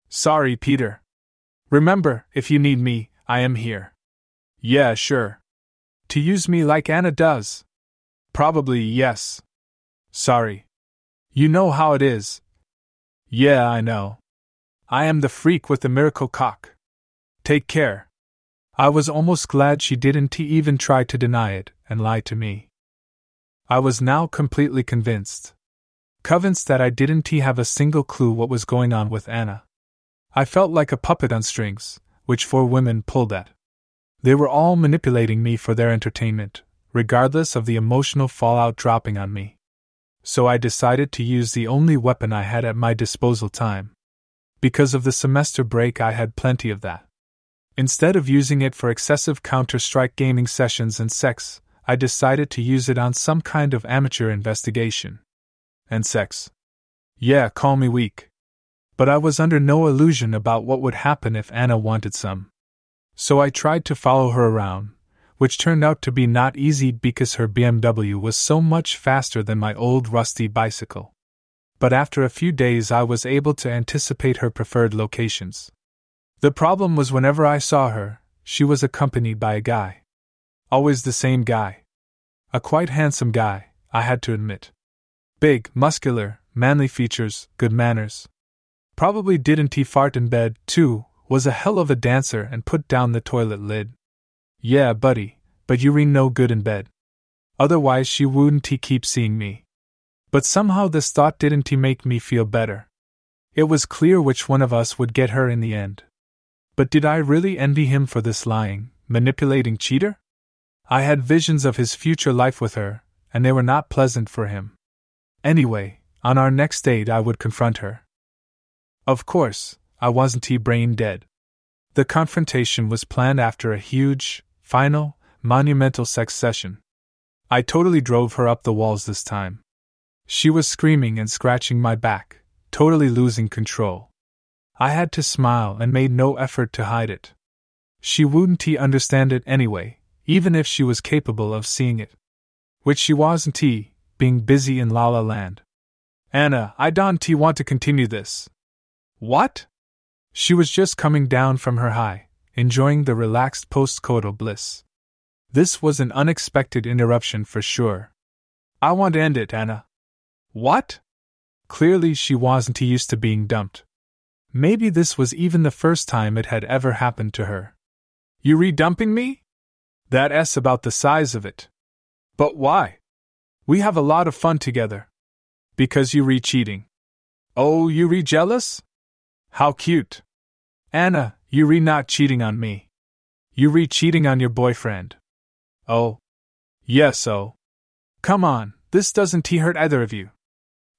Sorry, Peter. Remember, if you need me, I am here. Yeah, sure. To use me like Anna does? Probably yes. Sorry. You know how it is. Yeah, I know. I am the freak with the miracle cock. Take care. I was almost glad she didn't even try to deny it and lie to me. I was now completely convinced. Convinced that I didn't have a single clue what was going on with Anna. I felt like a puppet on strings, which four women pulled at. They were all manipulating me for their entertainment, regardless of the emotional fallout dropping on me so I decided to use the only weapon I had at my disposal time. Because of the semester break, I had plenty of that. Instead of using it for excessive Counter Strike gaming sessions and sex, I decided to use it on some kind of amateur investigation. And sex. Yeah, call me weak. But I was under no illusion about what would happen if Anna wanted some. So I tried to follow her around, which turned out to be not easy because her BMW was so much faster than my old rusty bicycle. But after a few days, I was able to anticipate her preferred locations. The problem was whenever I saw her, she was accompanied by a guy. Always the same guy. A quite handsome guy, I had to admit. Big, muscular, manly features, good manners. Probably didn't he fart in bed, too, was a hell of a dancer and put down the toilet lid. Yeah, buddy, but you no good in bed. Otherwise, she wouldn't he keep seeing me. But somehow this thought didn't he make me feel better. It was clear which one of us would get her in the end. But did I really envy him for this lying, manipulating cheater? I had visions of his future life with her, and they were not pleasant for him. Anyway, on our next date, I would confront her. Of course, I wasn't he brain dead. The confrontation was planned after a huge, final, monumental sex session. I totally drove her up the walls this time. She was screaming and scratching my back, totally losing control. I had to smile and made no effort to hide it. She wouldn't he understand it anyway, even if she was capable of seeing it. Which she wasn't he, being busy in La La Land. Anna, I don't want to continue this. What? She was just coming down from her high, enjoying the relaxed post-coital bliss. This was an unexpected interruption for sure. I want to end it, Anna. What? Clearly, she wasn't used to being dumped. Maybe this was even the first time it had ever happened to her. You re-dumping me? That S about the size of it. But why? We have a lot of fun together. Because you re-cheating. Oh, you re-jealous? How cute. Anna, you re not cheating on me. You re cheating on your boyfriend. Oh. Yes, oh. Come on, this doesn't he hurt either of you.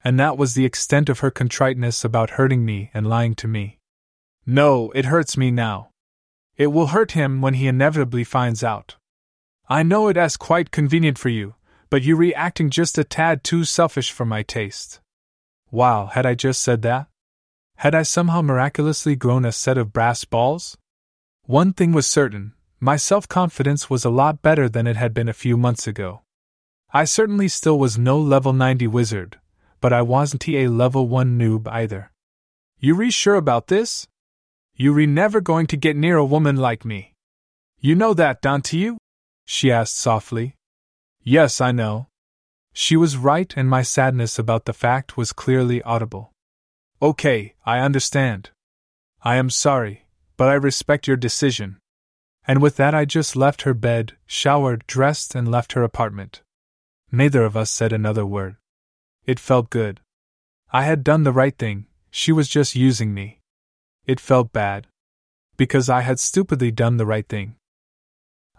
And that was the extent of her contriteness about hurting me and lying to me. No, it hurts me now. It will hurt him when he inevitably finds out. I know it as quite convenient for you, but you're reacting just a tad too selfish for my taste. Wow, had I just said that? Had I somehow miraculously grown a set of brass balls? One thing was certain my self confidence was a lot better than it had been a few months ago. I certainly still was no level 90 wizard, but I wasn't a level 1 noob either. You re sure about this? You re never going to get near a woman like me. You know that, don't you? she asked softly. Yes, I know. She was right, and my sadness about the fact was clearly audible. Okay, I understand. I am sorry, but I respect your decision. And with that, I just left her bed, showered, dressed, and left her apartment. Neither of us said another word. It felt good. I had done the right thing, she was just using me. It felt bad. Because I had stupidly done the right thing.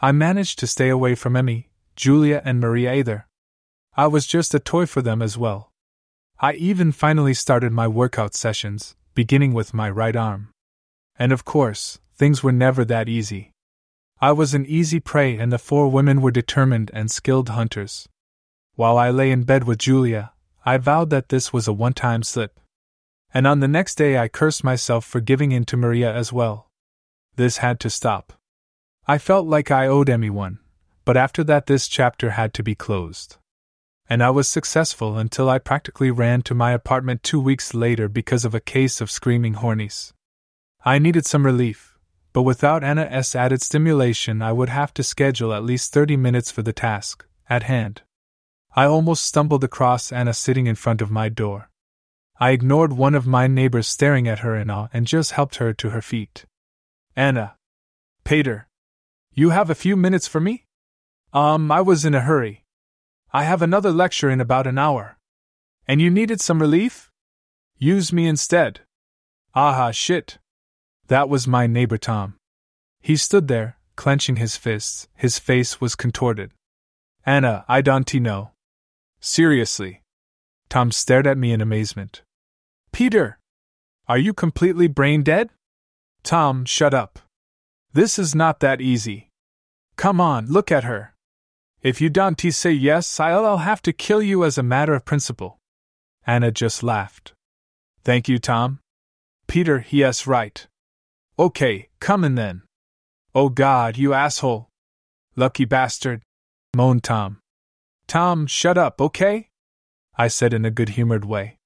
I managed to stay away from Emmy, Julia, and Maria either. I was just a toy for them as well. I even finally started my workout sessions, beginning with my right arm. And of course, things were never that easy. I was an easy prey, and the four women were determined and skilled hunters. While I lay in bed with Julia, I vowed that this was a one time slip. And on the next day, I cursed myself for giving in to Maria as well. This had to stop. I felt like I owed Emmy one, but after that, this chapter had to be closed. And I was successful until I practically ran to my apartment two weeks later because of a case of screaming hornies. I needed some relief, but without Anna S. added stimulation, I would have to schedule at least 30 minutes for the task at hand. I almost stumbled across Anna sitting in front of my door. I ignored one of my neighbors staring at her in awe and just helped her to her feet. Anna. Peter. You have a few minutes for me? Um, I was in a hurry. I have another lecture in about an hour. And you needed some relief? Use me instead. Aha, shit. That was my neighbor Tom. He stood there, clenching his fists, his face was contorted. Anna, I don't know. Seriously. Tom stared at me in amazement. Peter! Are you completely brain dead? Tom, shut up. This is not that easy. Come on, look at her. If you don't say yes, I'll have to kill you as a matter of principle. Anna just laughed. Thank you, Tom. Peter, yes, right. Okay, come in then. Oh God, you asshole. Lucky bastard, moaned Tom. Tom, shut up, okay? I said in a good humored way.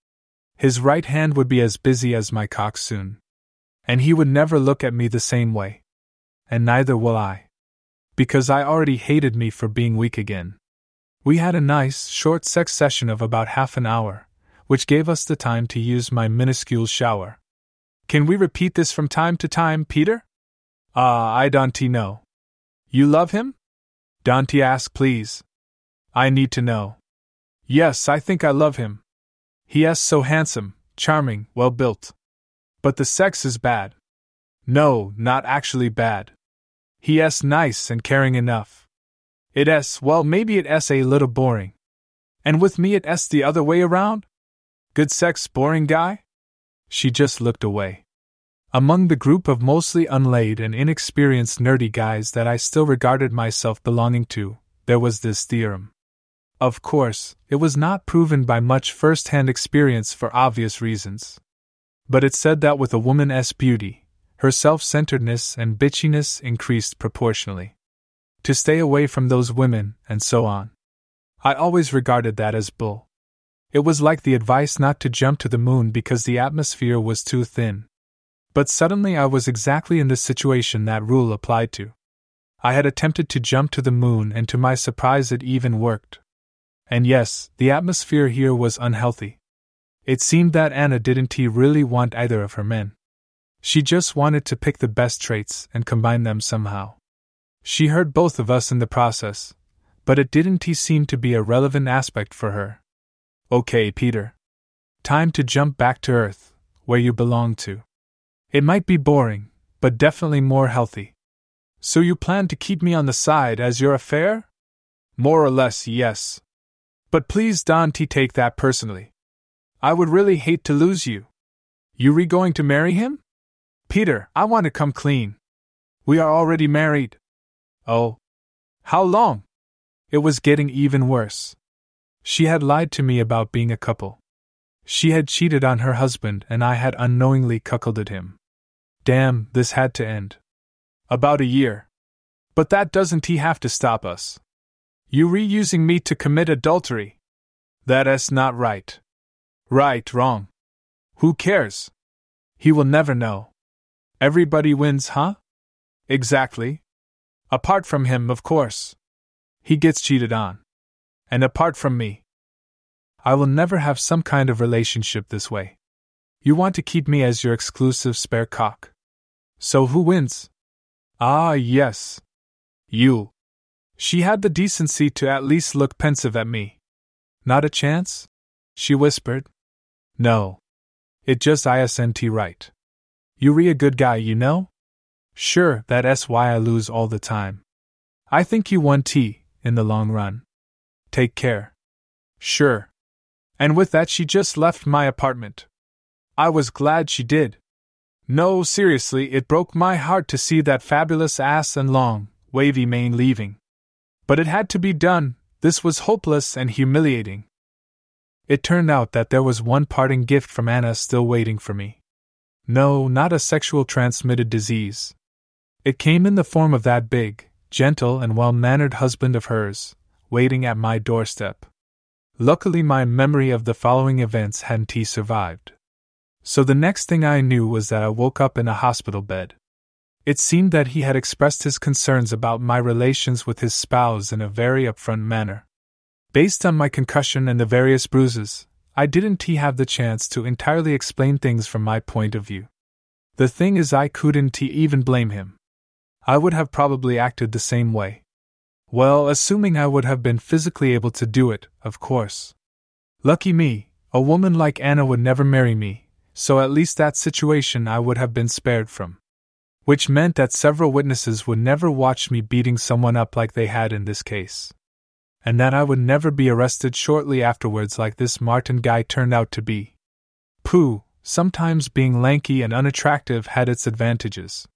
His right hand would be as busy as my cock soon and he would never look at me the same way. And neither will I. Because I already hated me for being weak again. We had a nice, short sex session of about half an hour, which gave us the time to use my minuscule shower. Can we repeat this from time to time, Peter? Ah, uh, I don't know. You love him? Dante ask, please. I need to know. Yes, I think I love him. He is so handsome, charming, well built. But the sex is bad. No, not actually bad. He s nice and caring enough. It s well, maybe it s a little boring. And with me it s the other way around? Good sex, boring guy? She just looked away. Among the group of mostly unlaid and inexperienced nerdy guys that I still regarded myself belonging to, there was this theorem. Of course, it was not proven by much first hand experience for obvious reasons. But it said that with a woman's beauty, her self centeredness and bitchiness increased proportionally. To stay away from those women, and so on. I always regarded that as bull. It was like the advice not to jump to the moon because the atmosphere was too thin. But suddenly I was exactly in the situation that rule applied to. I had attempted to jump to the moon, and to my surprise, it even worked. And yes, the atmosphere here was unhealthy. It seemed that Anna didn't really want either of her men. She just wanted to pick the best traits and combine them somehow. She hurt both of us in the process, but it didn't seem to be a relevant aspect for her. Okay, Peter. Time to jump back to Earth, where you belong to. It might be boring, but definitely more healthy. So you plan to keep me on the side as your affair? More or less, yes. But please don't take that personally. I would really hate to lose you. You re going to marry him? Peter, I want to come clean. We are already married. Oh. How long? It was getting even worse. She had lied to me about being a couple. She had cheated on her husband, and I had unknowingly cuckolded him. Damn, this had to end. About a year. But that doesn't he have to stop us. You reusing me to commit adultery. That is not right. Right, wrong. Who cares? He will never know. Everybody wins, huh? Exactly. Apart from him, of course. He gets cheated on. And apart from me. I will never have some kind of relationship this way. You want to keep me as your exclusive spare cock. So who wins? Ah, yes. You. She had the decency to at least look pensive at me. Not a chance? She whispered. No. It just isn't right. You re a good guy, you know? Sure, that's why I lose all the time. I think you won T, in the long run. Take care. Sure. And with that, she just left my apartment. I was glad she did. No, seriously, it broke my heart to see that fabulous ass and long, wavy mane leaving. But it had to be done, this was hopeless and humiliating. It turned out that there was one parting gift from Anna still waiting for me. No, not a sexual transmitted disease. It came in the form of that big, gentle, and well mannered husband of hers, waiting at my doorstep. Luckily, my memory of the following events hadn't survived. So the next thing I knew was that I woke up in a hospital bed. It seemed that he had expressed his concerns about my relations with his spouse in a very upfront manner. Based on my concussion and the various bruises, I didn't have the chance to entirely explain things from my point of view. The thing is, I couldn't even blame him. I would have probably acted the same way. Well, assuming I would have been physically able to do it, of course. Lucky me, a woman like Anna would never marry me, so at least that situation I would have been spared from. Which meant that several witnesses would never watch me beating someone up like they had in this case. And that I would never be arrested shortly afterwards like this Martin guy turned out to be. Pooh, sometimes being lanky and unattractive had its advantages.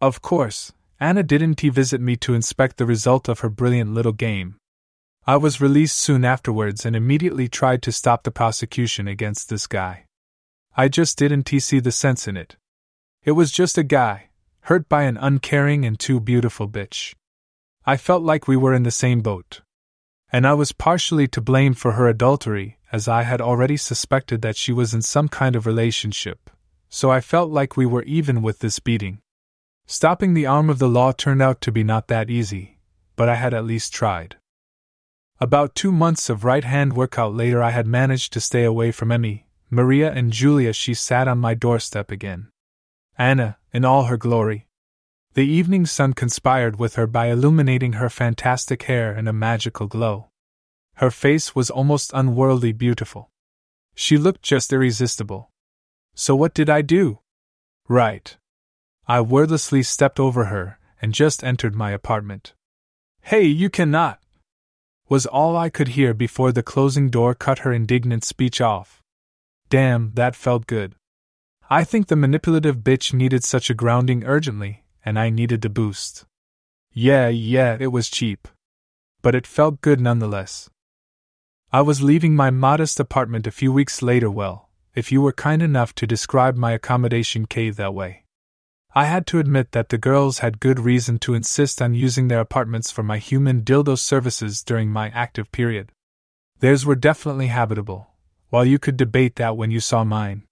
Of course, Anna didn't visit me to inspect the result of her brilliant little game. I was released soon afterwards and immediately tried to stop the prosecution against this guy. I just didn't see the sense in it. It was just a guy, hurt by an uncaring and too beautiful bitch. I felt like we were in the same boat. And I was partially to blame for her adultery, as I had already suspected that she was in some kind of relationship, so I felt like we were even with this beating. Stopping the arm of the law turned out to be not that easy, but I had at least tried. About two months of right hand workout later, I had managed to stay away from Emmy, Maria, and Julia. She sat on my doorstep again. Anna, in all her glory. The evening sun conspired with her by illuminating her fantastic hair in a magical glow. Her face was almost unworldly beautiful. She looked just irresistible. So, what did I do? Right. I wordlessly stepped over her and just entered my apartment. Hey, you cannot! was all I could hear before the closing door cut her indignant speech off. Damn, that felt good. I think the manipulative bitch needed such a grounding urgently, and I needed the boost. Yeah, yeah, it was cheap. But it felt good nonetheless. I was leaving my modest apartment a few weeks later. Well, if you were kind enough to describe my accommodation cave that way. I had to admit that the girls had good reason to insist on using their apartments for my human dildo services during my active period. Theirs were definitely habitable, while you could debate that when you saw mine.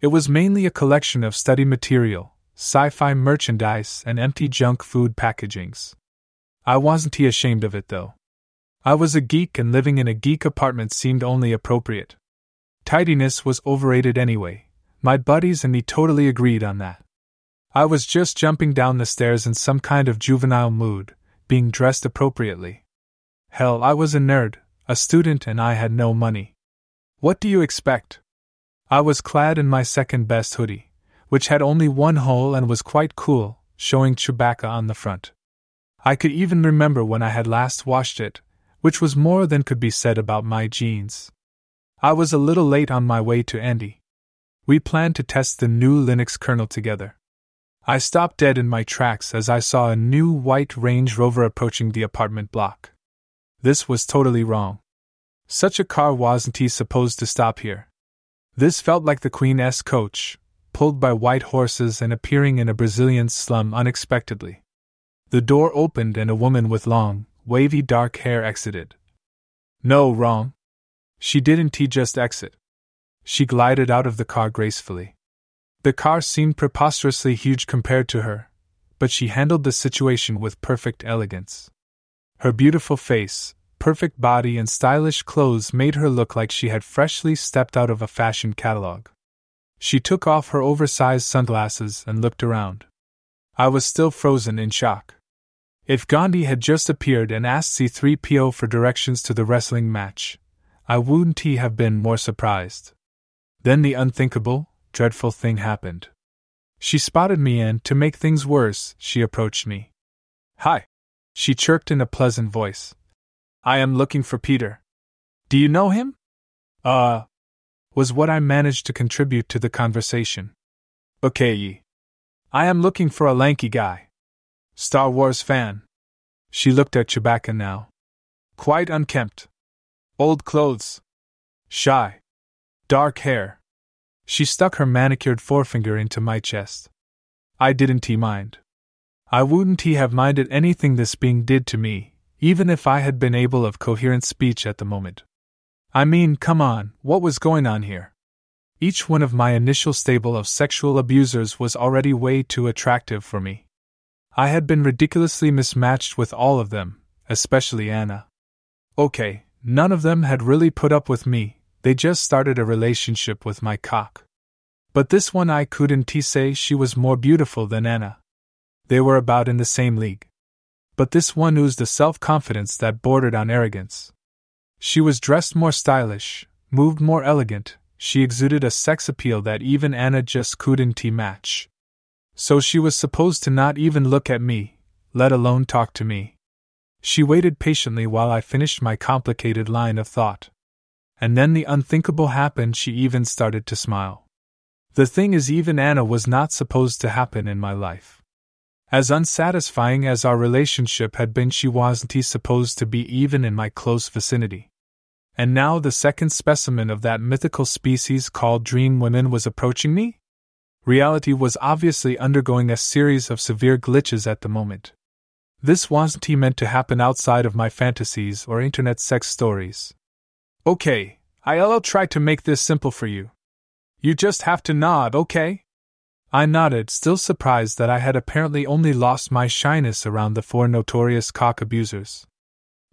It was mainly a collection of study material, sci fi merchandise, and empty junk food packagings. I wasn't he ashamed of it, though. I was a geek, and living in a geek apartment seemed only appropriate. Tidiness was overrated anyway. My buddies and me totally agreed on that. I was just jumping down the stairs in some kind of juvenile mood, being dressed appropriately. Hell, I was a nerd, a student, and I had no money. What do you expect? I was clad in my second best hoodie, which had only one hole and was quite cool, showing Chewbacca on the front. I could even remember when I had last washed it, which was more than could be said about my jeans. I was a little late on my way to Andy. We planned to test the new Linux kernel together. I stopped dead in my tracks as I saw a new white Range Rover approaching the apartment block. This was totally wrong. Such a car wasn't he supposed to stop here. This felt like the Queen's coach, pulled by white horses and appearing in a Brazilian slum unexpectedly. The door opened and a woman with long, wavy dark hair exited. No, wrong. She didn't he just exit. She glided out of the car gracefully. The car seemed preposterously huge compared to her, but she handled the situation with perfect elegance. Her beautiful face, perfect body, and stylish clothes made her look like she had freshly stepped out of a fashion catalog. She took off her oversized sunglasses and looked around. I was still frozen in shock. If Gandhi had just appeared and asked C3PO for directions to the wrestling match, I wouldn't he have been more surprised. Then the unthinkable, dreadful thing happened. She spotted me and, to make things worse, she approached me. Hi, she chirped in a pleasant voice. I am looking for Peter. Do you know him? Uh, was what I managed to contribute to the conversation. Okay, I am looking for a lanky guy. Star Wars fan. She looked at Chewbacca now. Quite unkempt. Old clothes. Shy. Dark hair. She stuck her manicured forefinger into my chest. I didn't he mind. I wouldn't he have minded anything this being did to me, even if I had been able of coherent speech at the moment. I mean, come on, what was going on here? Each one of my initial stable of sexual abusers was already way too attractive for me. I had been ridiculously mismatched with all of them, especially Anna. Okay, none of them had really put up with me, they just started a relationship with my cock. But this one I couldn't say she was more beautiful than Anna. They were about in the same league. But this one oozed a self confidence that bordered on arrogance. She was dressed more stylish, moved more elegant, she exuded a sex appeal that even Anna just couldn't match. So she was supposed to not even look at me, let alone talk to me. She waited patiently while I finished my complicated line of thought. And then the unthinkable happened, she even started to smile. The thing is, even Anna was not supposed to happen in my life. As unsatisfying as our relationship had been, she wasn't supposed to be even in my close vicinity. And now the second specimen of that mythical species called dream women was approaching me? Reality was obviously undergoing a series of severe glitches at the moment. This wasn't meant to happen outside of my fantasies or internet sex stories. Okay, I'll try to make this simple for you. You just have to nod, okay? I nodded, still surprised that I had apparently only lost my shyness around the four notorious cock abusers.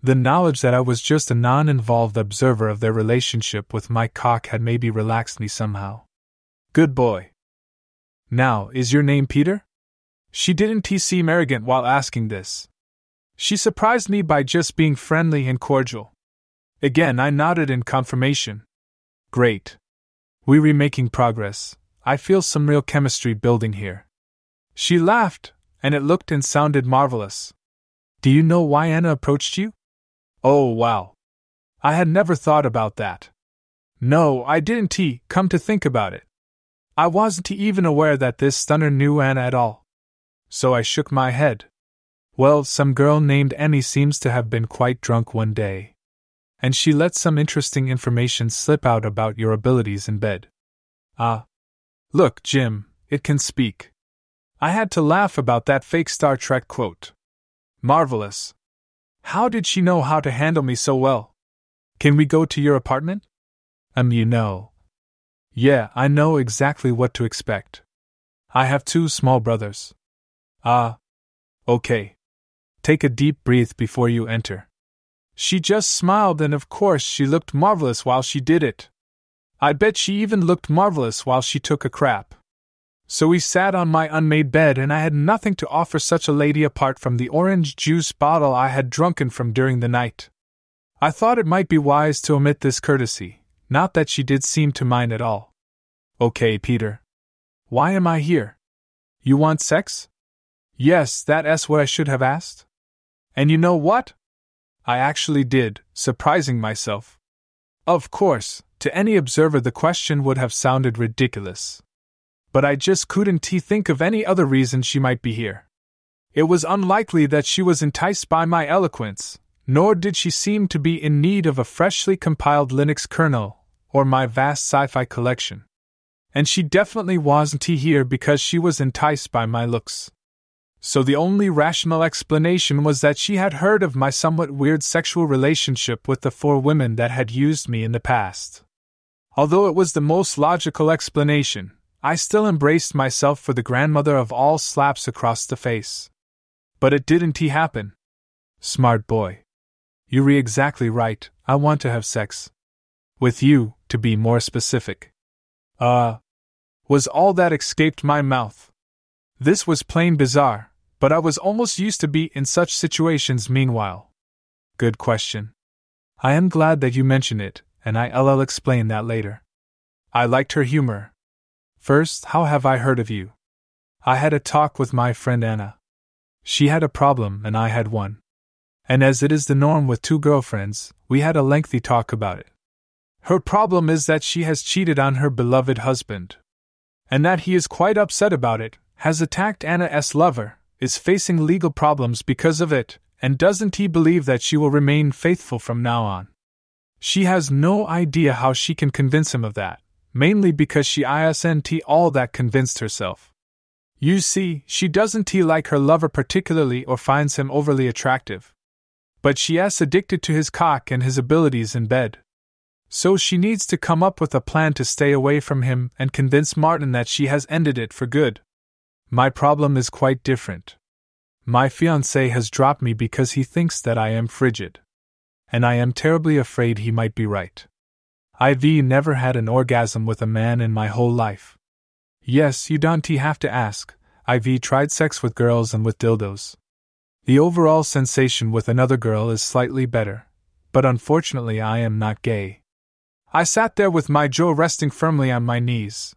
The knowledge that I was just a non involved observer of their relationship with my cock had maybe relaxed me somehow. Good boy. Now, is your name Peter? She didn't seem arrogant while asking this. She surprised me by just being friendly and cordial. Again, I nodded in confirmation. Great. We are making progress. I feel some real chemistry building here. She laughed, and it looked and sounded marvelous. Do you know why Anna approached you? Oh, wow. I had never thought about that. No, I didn't. Come to think about it. I wasn't even aware that this stunner knew Anna at all. So I shook my head. Well, some girl named Annie seems to have been quite drunk one day and she let some interesting information slip out about your abilities in bed. Ah. Look, Jim, it can speak. I had to laugh about that fake Star Trek quote. Marvelous. How did she know how to handle me so well? Can we go to your apartment? Um, you know. Yeah, I know exactly what to expect. I have two small brothers. Ah. Okay. Take a deep breath before you enter. She just smiled, and of course, she looked marvelous while she did it. I bet she even looked marvelous while she took a crap. So we sat on my unmade bed, and I had nothing to offer such a lady apart from the orange juice bottle I had drunken from during the night. I thought it might be wise to omit this courtesy, not that she did seem to mind at all. Okay, Peter. Why am I here? You want sex? Yes, that's what I should have asked. And you know what? I actually did, surprising myself. Of course, to any observer, the question would have sounded ridiculous. But I just couldn't think of any other reason she might be here. It was unlikely that she was enticed by my eloquence, nor did she seem to be in need of a freshly compiled Linux kernel or my vast sci fi collection. And she definitely wasn't here because she was enticed by my looks so the only rational explanation was that she had heard of my somewhat weird sexual relationship with the four women that had used me in the past. Although it was the most logical explanation, I still embraced myself for the grandmother of all slaps across the face. But it didn't he happen. Smart boy. You're exactly right, I want to have sex. With you, to be more specific. Uh. Was all that escaped my mouth. This was plain bizarre, but I was almost used to be in such situations meanwhile. Good question. I am glad that you mention it, and I'll explain that later. I liked her humor. First, how have I heard of you? I had a talk with my friend Anna. She had a problem and I had one. And as it is the norm with two girlfriends, we had a lengthy talk about it. Her problem is that she has cheated on her beloved husband. And that he is quite upset about it, has attacked Anna's lover, is facing legal problems because of it, and doesn't he believe that she will remain faithful from now on? She has no idea how she can convince him of that, mainly because she isn't all that convinced herself. You see, she doesn't like her lover particularly or finds him overly attractive. But she is addicted to his cock and his abilities in bed. So she needs to come up with a plan to stay away from him and convince Martin that she has ended it for good. My problem is quite different. My fiance has dropped me because he thinks that I am frigid. And I am terribly afraid he might be right. I've never had an orgasm with a man in my whole life. Yes, you don't have to ask. I've tried sex with girls and with dildos. The overall sensation with another girl is slightly better, but unfortunately I am not gay. I sat there with my jaw resting firmly on my knees.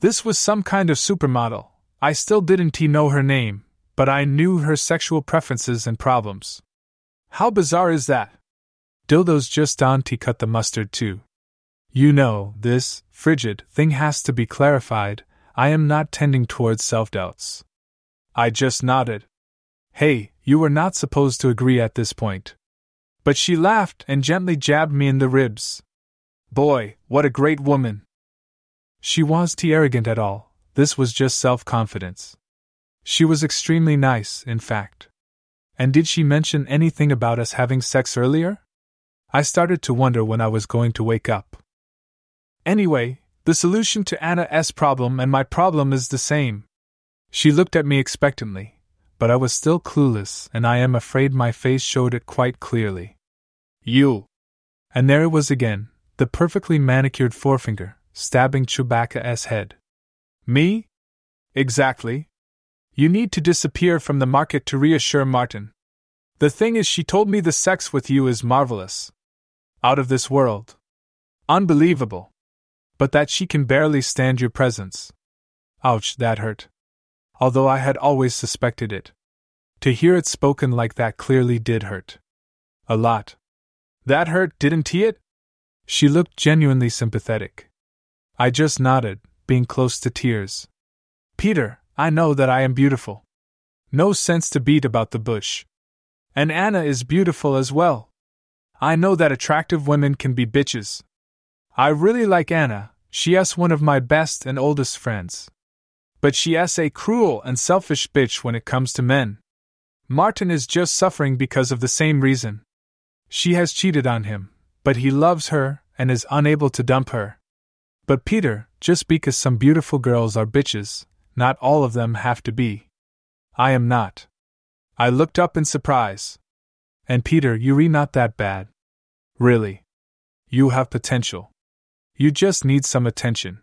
This was some kind of supermodel. I still didn't know her name, but I knew her sexual preferences and problems. How bizarre is that? Dildo's just on to cut the mustard too. You know, this, frigid, thing has to be clarified. I am not tending towards self doubts. I just nodded. Hey, you were not supposed to agree at this point. But she laughed and gently jabbed me in the ribs. Boy, what a great woman! She was too arrogant at all, this was just self confidence. She was extremely nice, in fact. And did she mention anything about us having sex earlier? I started to wonder when I was going to wake up. Anyway, the solution to Anna's problem and my problem is the same. She looked at me expectantly, but I was still clueless, and I am afraid my face showed it quite clearly. You! And there it was again, the perfectly manicured forefinger, stabbing Chewbacca's head. Me? Exactly, you need to disappear from the market to reassure Martin. The thing is, she told me the sex with you is marvelous. Out of this world. Unbelievable. But that she can barely stand your presence. Ouch, that hurt. Although I had always suspected it. To hear it spoken like that clearly did hurt. A lot. That hurt, didn't he it? She looked genuinely sympathetic. I just nodded, being close to tears. Peter, I know that I am beautiful. No sense to beat about the bush. And Anna is beautiful as well. I know that attractive women can be bitches. I really like Anna, she is one of my best and oldest friends. But she is a cruel and selfish bitch when it comes to men. Martin is just suffering because of the same reason. She has cheated on him, but he loves her and is unable to dump her. But Peter, just because some beautiful girls are bitches, not all of them have to be. I am not. I looked up in surprise. And Peter, you're not that bad. Really. You have potential. You just need some attention.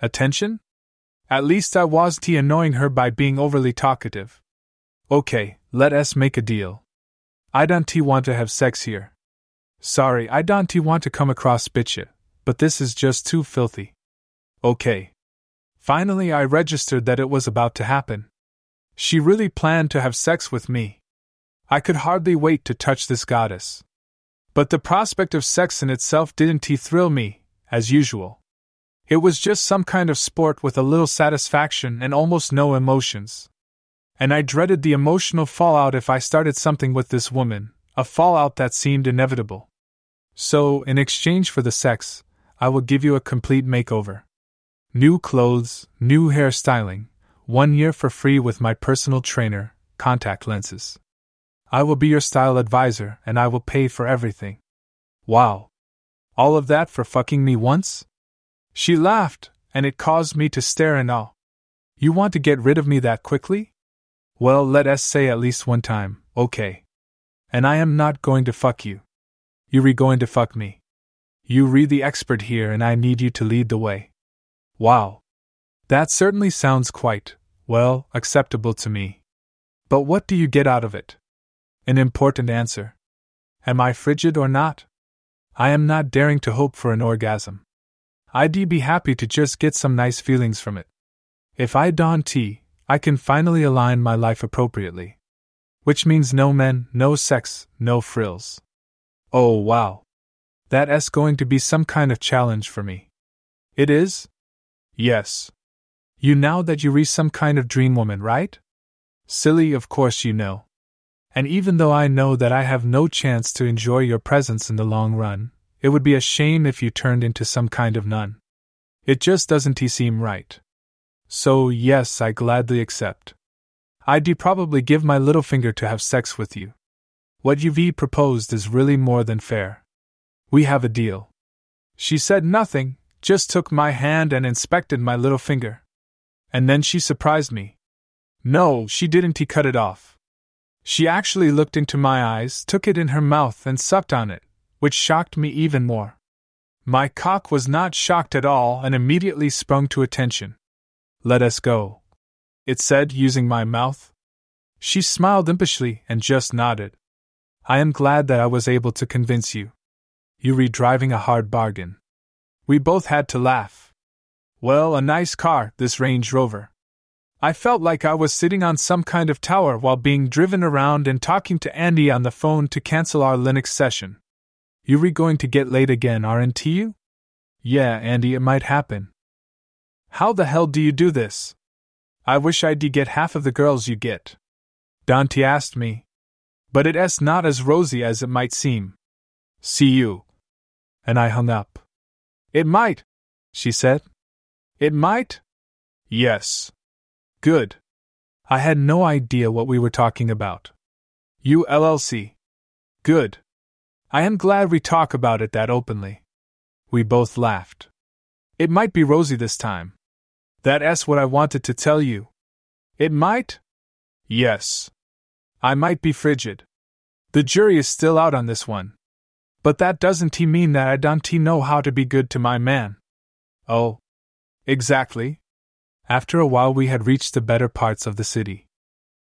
Attention? At least I was t annoying her by being overly talkative. Okay, let us make a deal. I don't want to have sex here. Sorry, I don't want to come across bitchy, but this is just too filthy. Okay, Finally, I registered that it was about to happen. She really planned to have sex with me. I could hardly wait to touch this goddess. But the prospect of sex in itself didn't thrill me, as usual. It was just some kind of sport with a little satisfaction and almost no emotions. And I dreaded the emotional fallout if I started something with this woman, a fallout that seemed inevitable. So, in exchange for the sex, I will give you a complete makeover. New clothes, new hairstyling, one year for free with my personal trainer, contact lenses. I will be your style advisor and I will pay for everything. Wow. All of that for fucking me once? She laughed, and it caused me to stare in awe. You want to get rid of me that quickly? Well, let us say at least one time, okay. And I am not going to fuck you. You re going to fuck me. You re the expert here and I need you to lead the way. Wow. That certainly sounds quite, well, acceptable to me. But what do you get out of it? An important answer. Am I frigid or not? I am not daring to hope for an orgasm. I'd be happy to just get some nice feelings from it. If I don T, I can finally align my life appropriately. Which means no men, no sex, no frills. Oh wow. That's going to be some kind of challenge for me. It is? Yes. You now that you re some kind of dream woman, right? Silly, of course you know. And even though I know that I have no chance to enjoy your presence in the long run, it would be a shame if you turned into some kind of nun. It just doesn't seem right. So, yes, I gladly accept. I'd probably give my little finger to have sex with you. What you've proposed is really more than fair. We have a deal. She said nothing, just took my hand and inspected my little finger. And then she surprised me. No, she didn't. He cut it off. She actually looked into my eyes, took it in her mouth, and sucked on it, which shocked me even more. My cock was not shocked at all and immediately sprung to attention. Let us go. It said, using my mouth. She smiled impishly and just nodded. I am glad that I was able to convince you. You re driving a hard bargain. We both had to laugh. Well, a nice car, this Range Rover. I felt like I was sitting on some kind of tower while being driven around and talking to Andy on the phone to cancel our Linux session. You re going to get late again, aren't you? Yeah, Andy, it might happen. How the hell do you do this? I wish I'd get half of the girls you get. Dante asked me. But it's not as rosy as it might seem. See you. And I hung up. It might, she said. It might? Yes. Good. I had no idea what we were talking about. You LLC. Good. I am glad we talk about it that openly. We both laughed. It might be rosy this time. That's what I wanted to tell you. It might? Yes. I might be frigid. The jury is still out on this one. But that doesn't mean that I don't know how to be good to my man. Oh. Exactly. After a while, we had reached the better parts of the city.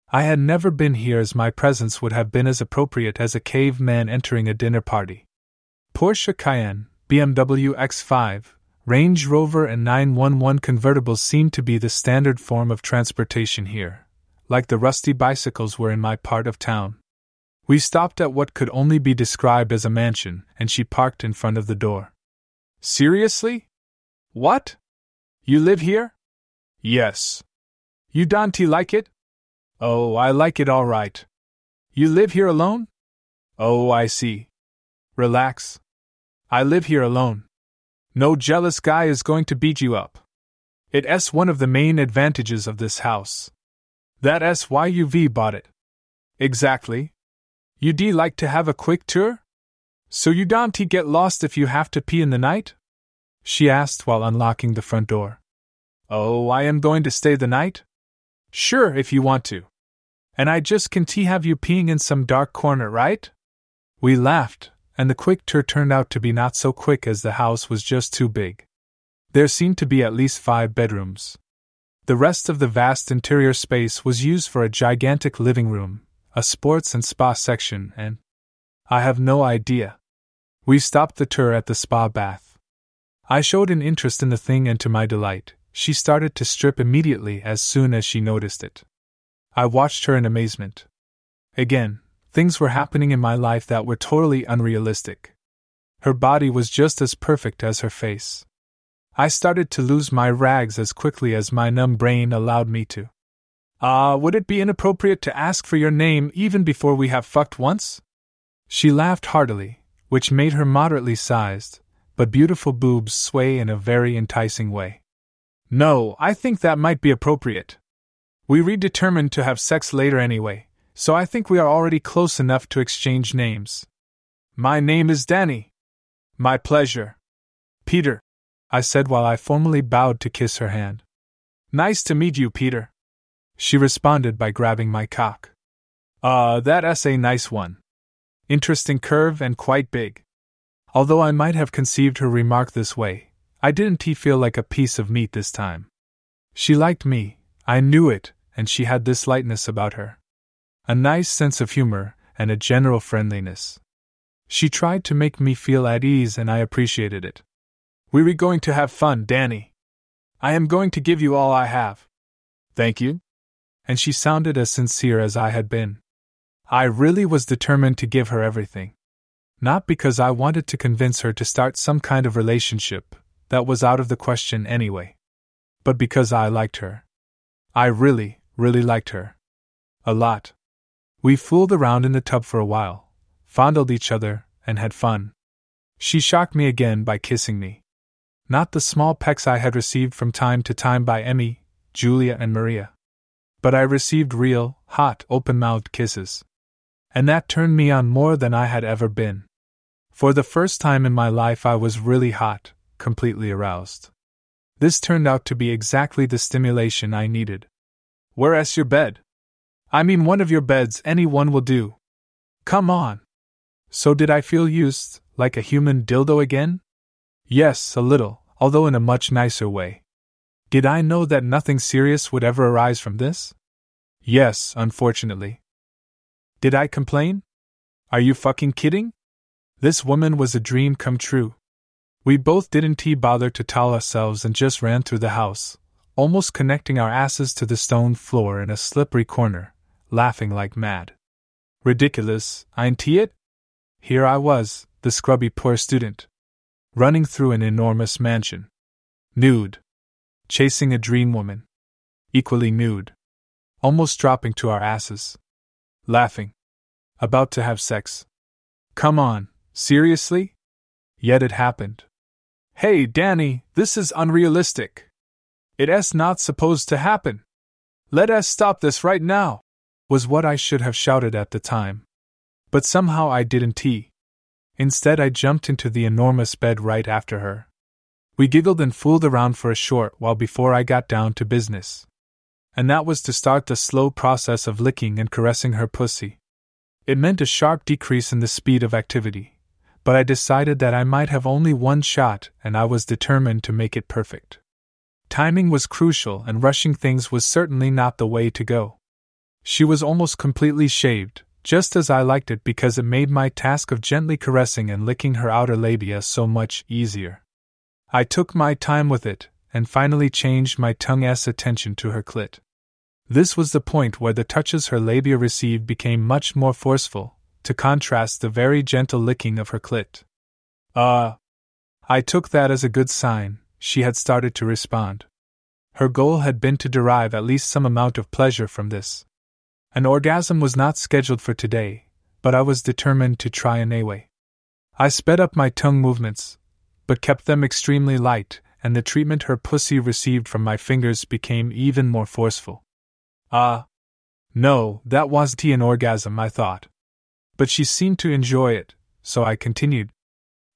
I had never been here as my presence would have been as appropriate as a caveman entering a dinner party. Porsche Cayenne, BMW X5, Range Rover, and 911 convertibles seemed to be the standard form of transportation here, like the rusty bicycles were in my part of town. We stopped at what could only be described as a mansion, and she parked in front of the door. Seriously? What? You live here? Yes. You Dante like it? Oh, I like it all right. You live here alone? Oh, I see. Relax. I live here alone. No jealous guy is going to beat you up. It's one of the main advantages of this house. That's why bought it. Exactly. You would like to have a quick tour? So you don't get lost if you have to pee in the night? She asked while unlocking the front door. Oh, I am going to stay the night? Sure, if you want to. And I just can t have you peeing in some dark corner, right? We laughed, and the quick tour turned out to be not so quick as the house was just too big. There seemed to be at least five bedrooms. The rest of the vast interior space was used for a gigantic living room, a sports and spa section, and I have no idea. We stopped the tour at the spa bath. I showed an interest in the thing, and to my delight, she started to strip immediately as soon as she noticed it. I watched her in amazement. Again, things were happening in my life that were totally unrealistic. Her body was just as perfect as her face. I started to lose my rags as quickly as my numb brain allowed me to. Ah, uh, would it be inappropriate to ask for your name even before we have fucked once? She laughed heartily, which made her moderately sized, but beautiful boobs sway in a very enticing way. No, I think that might be appropriate. We redetermined to have sex later anyway, so I think we are already close enough to exchange names. My name is Danny. My pleasure. Peter, I said while I formally bowed to kiss her hand. Nice to meet you, Peter. She responded by grabbing my cock. Ah, uh, that's a nice one. Interesting curve and quite big. Although I might have conceived her remark this way, I didn't he feel like a piece of meat this time. She liked me, I knew it, and she had this lightness about her. A nice sense of humor, and a general friendliness. She tried to make me feel at ease, and I appreciated it. We were going to have fun, Danny. I am going to give you all I have. Thank you. And she sounded as sincere as I had been. I really was determined to give her everything. Not because I wanted to convince her to start some kind of relationship, that was out of the question anyway. But because I liked her. I really, really liked her. A lot. We fooled around in the tub for a while, fondled each other, and had fun. She shocked me again by kissing me. Not the small pecks I had received from time to time by Emmy, Julia, and Maria. But I received real, hot, open mouthed kisses. And that turned me on more than I had ever been. For the first time in my life, I was really hot, completely aroused. This turned out to be exactly the stimulation I needed. Where's your bed? I mean, one of your beds, any one will do. Come on. So, did I feel used, like a human dildo again? Yes, a little, although in a much nicer way. Did I know that nothing serious would ever arise from this? Yes, unfortunately. Did I complain? Are you fucking kidding? This woman was a dream come true. We both didn't bother to towel ourselves and just ran through the house, almost connecting our asses to the stone floor in a slippery corner, laughing like mad. Ridiculous, ain't it? Here I was, the scrubby poor student, running through an enormous mansion. Nude. Chasing a dream woman. Equally nude. Almost dropping to our asses. Laughing. About to have sex. Come on, Seriously? Yet it happened. Hey, Danny, this is unrealistic. It is not supposed to happen. Let us stop this right now, was what I should have shouted at the time. But somehow I didn't. Instead, I jumped into the enormous bed right after her. We giggled and fooled around for a short while before I got down to business. And that was to start the slow process of licking and caressing her pussy. It meant a sharp decrease in the speed of activity but I decided that I might have only one shot and I was determined to make it perfect. Timing was crucial and rushing things was certainly not the way to go. She was almost completely shaved, just as I liked it because it made my task of gently caressing and licking her outer labia so much easier. I took my time with it, and finally changed my tongue's attention to her clit. This was the point where the touches her labia received became much more forceful, to contrast the very gentle licking of her clit. Ah! Uh, I took that as a good sign, she had started to respond. Her goal had been to derive at least some amount of pleasure from this. An orgasm was not scheduled for today, but I was determined to try anyway. I sped up my tongue movements, but kept them extremely light, and the treatment her pussy received from my fingers became even more forceful. Ah! Uh, no, that wasn't an orgasm, I thought but she seemed to enjoy it, so I continued.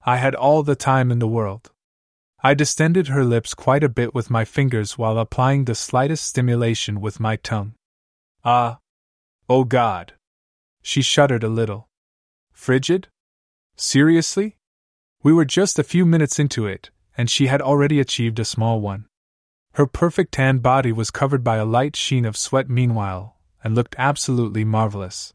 I had all the time in the world. I distended her lips quite a bit with my fingers while applying the slightest stimulation with my tongue. Ah! Oh God! She shuddered a little. Frigid? Seriously? We were just a few minutes into it, and she had already achieved a small one. Her perfect tan body was covered by a light sheen of sweat meanwhile, and looked absolutely marvelous.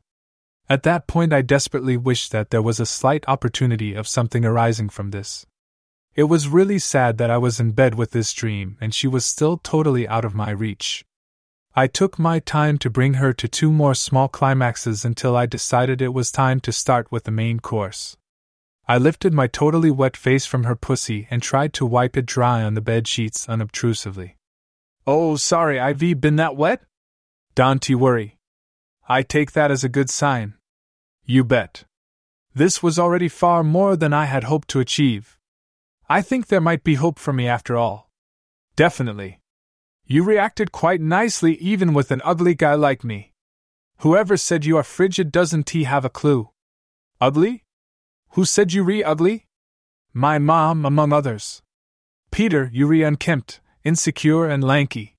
At that point, I desperately wished that there was a slight opportunity of something arising from this. It was really sad that I was in bed with this dream and she was still totally out of my reach. I took my time to bring her to two more small climaxes until I decided it was time to start with the main course. I lifted my totally wet face from her pussy and tried to wipe it dry on the bed sheets unobtrusively. Oh, sorry, I've been that wet? Don't you worry. I take that as a good sign. You bet. This was already far more than I had hoped to achieve. I think there might be hope for me after all. Definitely. You reacted quite nicely even with an ugly guy like me. Whoever said you are frigid doesn't he have a clue? Ugly? Who said you re ugly? My mom, among others. Peter, you re unkempt, insecure, and lanky.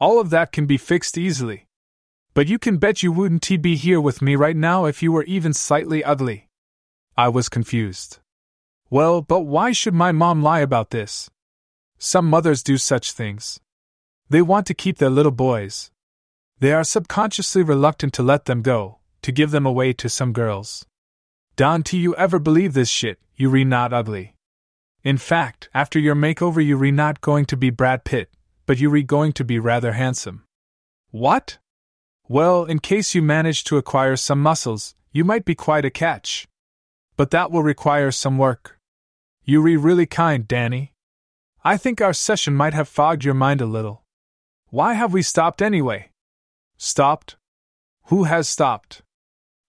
All of that can be fixed easily. But you can bet you wouldn't he be here with me right now if you were even slightly ugly. I was confused. Well, but why should my mom lie about this? Some mothers do such things. They want to keep their little boys. They are subconsciously reluctant to let them go, to give them away to some girls. Don, do you ever believe this shit, you re not ugly? In fact, after your makeover, you re not going to be Brad Pitt, but you re going to be rather handsome. What? Well, in case you manage to acquire some muscles, you might be quite a catch. But that will require some work. You re really kind, Danny. I think our session might have fogged your mind a little. Why have we stopped anyway? Stopped? Who has stopped?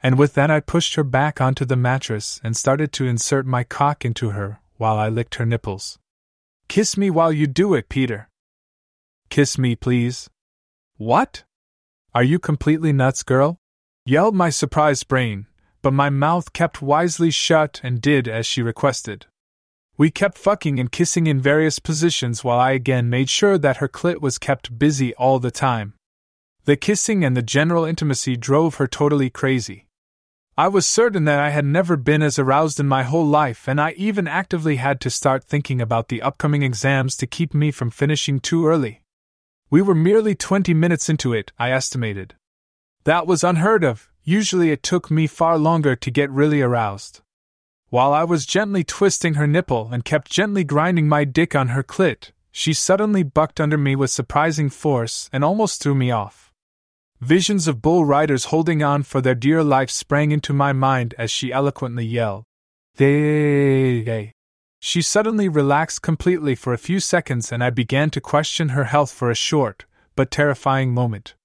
And with that, I pushed her back onto the mattress and started to insert my cock into her while I licked her nipples. Kiss me while you do it, Peter. Kiss me, please. What? Are you completely nuts, girl? yelled my surprised brain, but my mouth kept wisely shut and did as she requested. We kept fucking and kissing in various positions while I again made sure that her clit was kept busy all the time. The kissing and the general intimacy drove her totally crazy. I was certain that I had never been as aroused in my whole life, and I even actively had to start thinking about the upcoming exams to keep me from finishing too early. We were merely 20 minutes into it, I estimated. That was unheard of, usually it took me far longer to get really aroused. While I was gently twisting her nipple and kept gently grinding my dick on her clit, she suddenly bucked under me with surprising force and almost threw me off. Visions of bull riders holding on for their dear life sprang into my mind as she eloquently yelled, They. She suddenly relaxed completely for a few seconds, and I began to question her health for a short, but terrifying moment.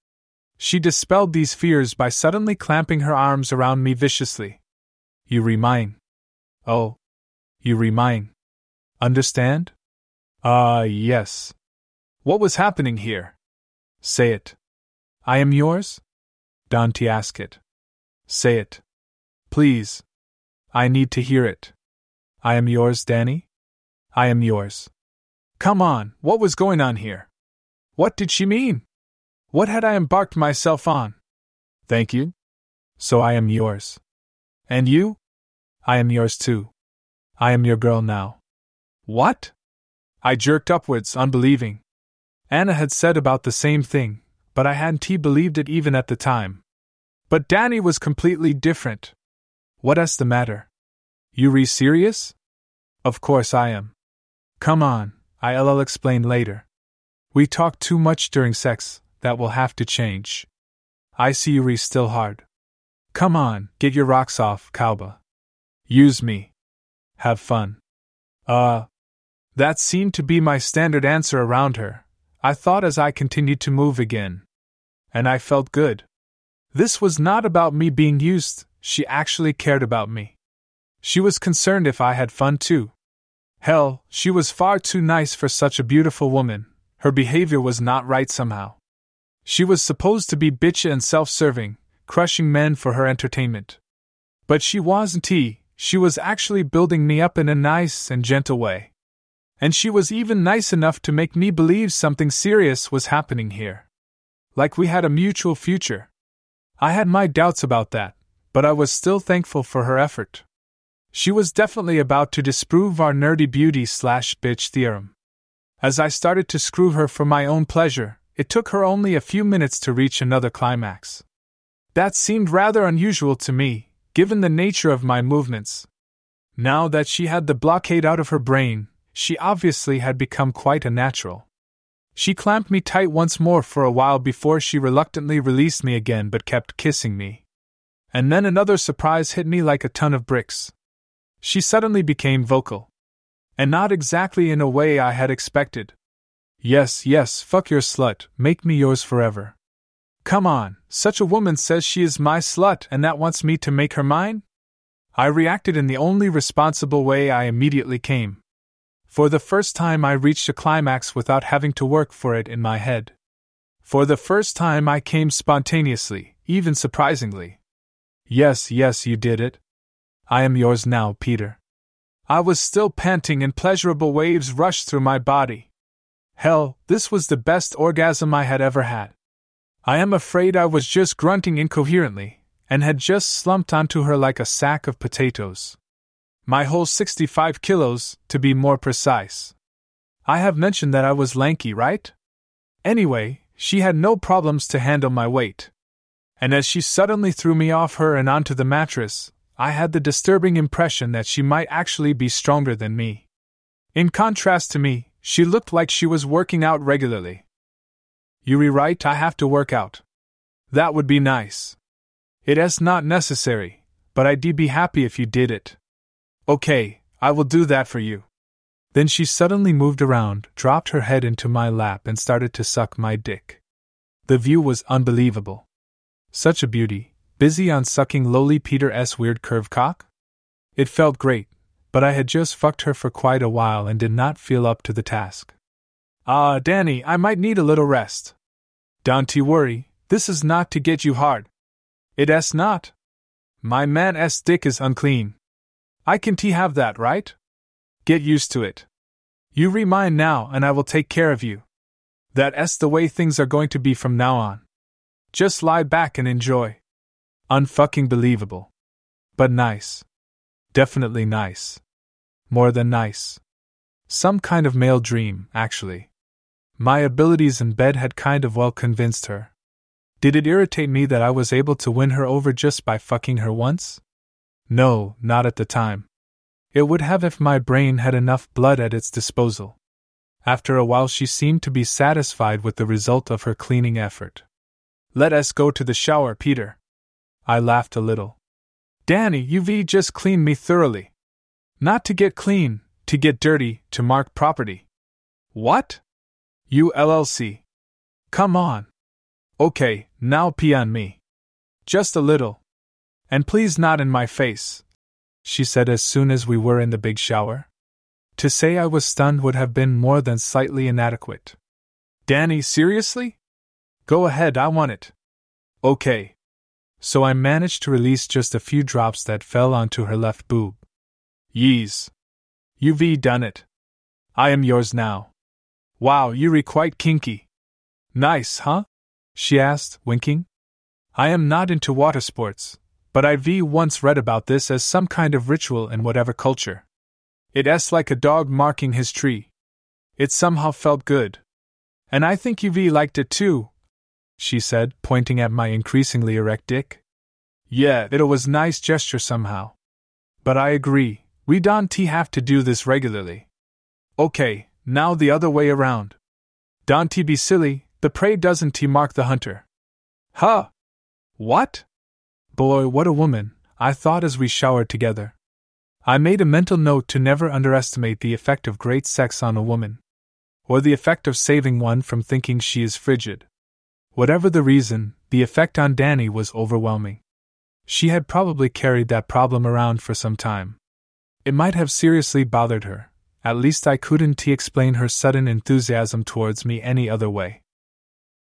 She dispelled these fears by suddenly clamping her arms around me viciously. You remain. Oh. You remain. Understand? Ah, uh, yes. What was happening here? Say it. I am yours? Dante asked it. Say it. Please. I need to hear it. I am yours, Danny? I am yours. Come on, what was going on here? What did she mean? What had I embarked myself on? Thank you. So I am yours. And you? I am yours too. I am your girl now. What? I jerked upwards, unbelieving. Anna had said about the same thing, but I hadn't believed it even at the time. But Danny was completely different. What's the matter? You re serious? Of course I am. Come on, I'll explain later. We talk too much during sex, that will have to change. I see you re still hard. Come on, get your rocks off, Kalba. Use me. Have fun. Uh. That seemed to be my standard answer around her, I thought as I continued to move again and I felt good. This was not about me being used, she actually cared about me. She was concerned if I had fun too. Hell, she was far too nice for such a beautiful woman, her behavior was not right somehow. She was supposed to be bitchy and self serving, crushing men for her entertainment. But she wasn't he, she was actually building me up in a nice and gentle way. And she was even nice enough to make me believe something serious was happening here like we had a mutual future. I had my doubts about that, but I was still thankful for her effort. She was definitely about to disprove our nerdy beauty slash bitch theorem. As I started to screw her for my own pleasure, it took her only a few minutes to reach another climax. That seemed rather unusual to me, given the nature of my movements. Now that she had the blockade out of her brain, she obviously had become quite a natural. She clamped me tight once more for a while before she reluctantly released me again but kept kissing me. And then another surprise hit me like a ton of bricks. She suddenly became vocal. And not exactly in a way I had expected. Yes, yes, fuck your slut, make me yours forever. Come on, such a woman says she is my slut and that wants me to make her mine? I reacted in the only responsible way I immediately came. For the first time, I reached a climax without having to work for it in my head. For the first time, I came spontaneously, even surprisingly. Yes, yes, you did it. I am yours now, Peter. I was still panting and pleasurable waves rushed through my body. Hell, this was the best orgasm I had ever had. I am afraid I was just grunting incoherently, and had just slumped onto her like a sack of potatoes my whole 65 kilos, to be more precise. I have mentioned that I was lanky, right? Anyway, she had no problems to handle my weight. And as she suddenly threw me off her and onto the mattress, I had the disturbing impression that she might actually be stronger than me. In contrast to me, she looked like she was working out regularly. You rewrite I have to work out. That would be nice. It is not necessary, but I'd be happy if you did it. Okay, I will do that for you. Then she suddenly moved around, dropped her head into my lap, and started to suck my dick. The view was unbelievable. Such a beauty, busy on sucking lowly Peter S. weird curve cock? It felt great, but I had just fucked her for quite a while and did not feel up to the task. Ah, uh, Danny, I might need a little rest. Don't you worry, this is not to get you hard. It s not. My man s dick is unclean. I can t have that, right? Get used to it. You re mine now, and I will take care of you. That s the way things are going to be from now on. Just lie back and enjoy. Unfucking believable. But nice. Definitely nice. More than nice. Some kind of male dream, actually. My abilities in bed had kind of well convinced her. Did it irritate me that I was able to win her over just by fucking her once? No, not at the time. It would have if my brain had enough blood at its disposal. After a while, she seemed to be satisfied with the result of her cleaning effort. Let us go to the shower, Peter. I laughed a little. Danny, you've just cleaned me thoroughly. Not to get clean, to get dirty, to mark property. What? You LLC. Come on. Okay, now pee on me. Just a little. And please not in my face, she said as soon as we were in the big shower. To say I was stunned would have been more than slightly inadequate. Danny, seriously? Go ahead, I want it. Okay, so I managed to release just a few drops that fell onto her left boob. Yees. You've done it. I am yours now. Wow, you're quite kinky. Nice, huh? she asked, winking. I am not into water sports, but I've once read about this as some kind of ritual in whatever culture. It's like a dog marking his tree. It somehow felt good. And I think you've liked it too, she said, pointing at my increasingly erect dick. Yeah, it was nice gesture somehow. But I agree, we don't have to do this regularly. Okay, now the other way around. Don't be silly, the prey doesn't mark the hunter. Huh? What? Boy, what a woman, I thought as we showered together. I made a mental note to never underestimate the effect of great sex on a woman. Or the effect of saving one from thinking she is frigid. Whatever the reason, the effect on Danny was overwhelming. She had probably carried that problem around for some time. It might have seriously bothered her, at least I couldn't explain her sudden enthusiasm towards me any other way.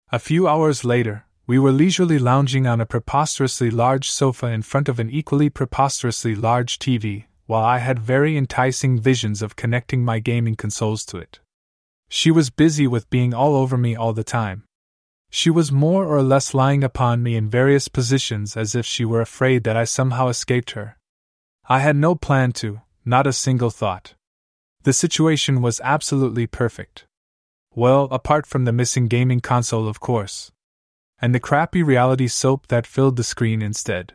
A few hours later, we were leisurely lounging on a preposterously large sofa in front of an equally preposterously large TV, while I had very enticing visions of connecting my gaming consoles to it. She was busy with being all over me all the time, she was more or less lying upon me in various positions as if she were afraid that I somehow escaped her. I had no plan to, not a single thought. The situation was absolutely perfect. Well, apart from the missing gaming console, of course. And the crappy reality soap that filled the screen instead.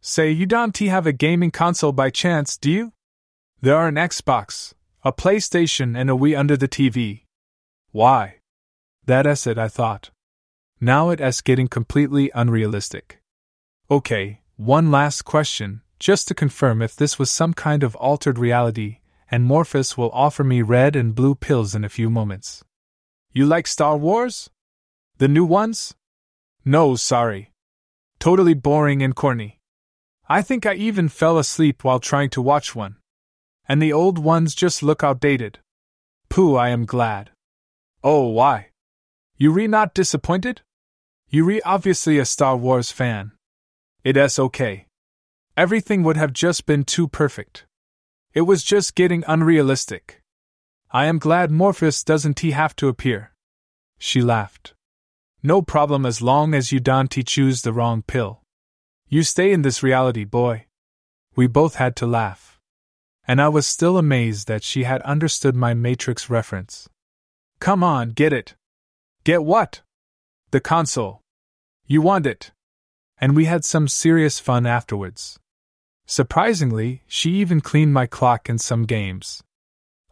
Say, you don't have a gaming console by chance, do you? There are an Xbox, a PlayStation, and a Wii under the TV. Why? That is it, I thought. Now it's getting completely unrealistic. Okay, one last question, just to confirm if this was some kind of altered reality, and Morpheus will offer me red and blue pills in a few moments. You like Star Wars? The new ones? No, sorry. Totally boring and corny. I think I even fell asleep while trying to watch one. And the old ones just look outdated. Pooh, I am glad. Oh, why? You re not disappointed? Yuri obviously a Star Wars fan. It's okay. Everything would have just been too perfect. It was just getting unrealistic. I am glad Morpheus doesn't he have to appear. She laughed. No problem as long as you don't choose the wrong pill. You stay in this reality, boy. We both had to laugh. And I was still amazed that she had understood my Matrix reference. Come on, get it. Get what? The console. You want it. And we had some serious fun afterwards. Surprisingly, she even cleaned my clock in some games.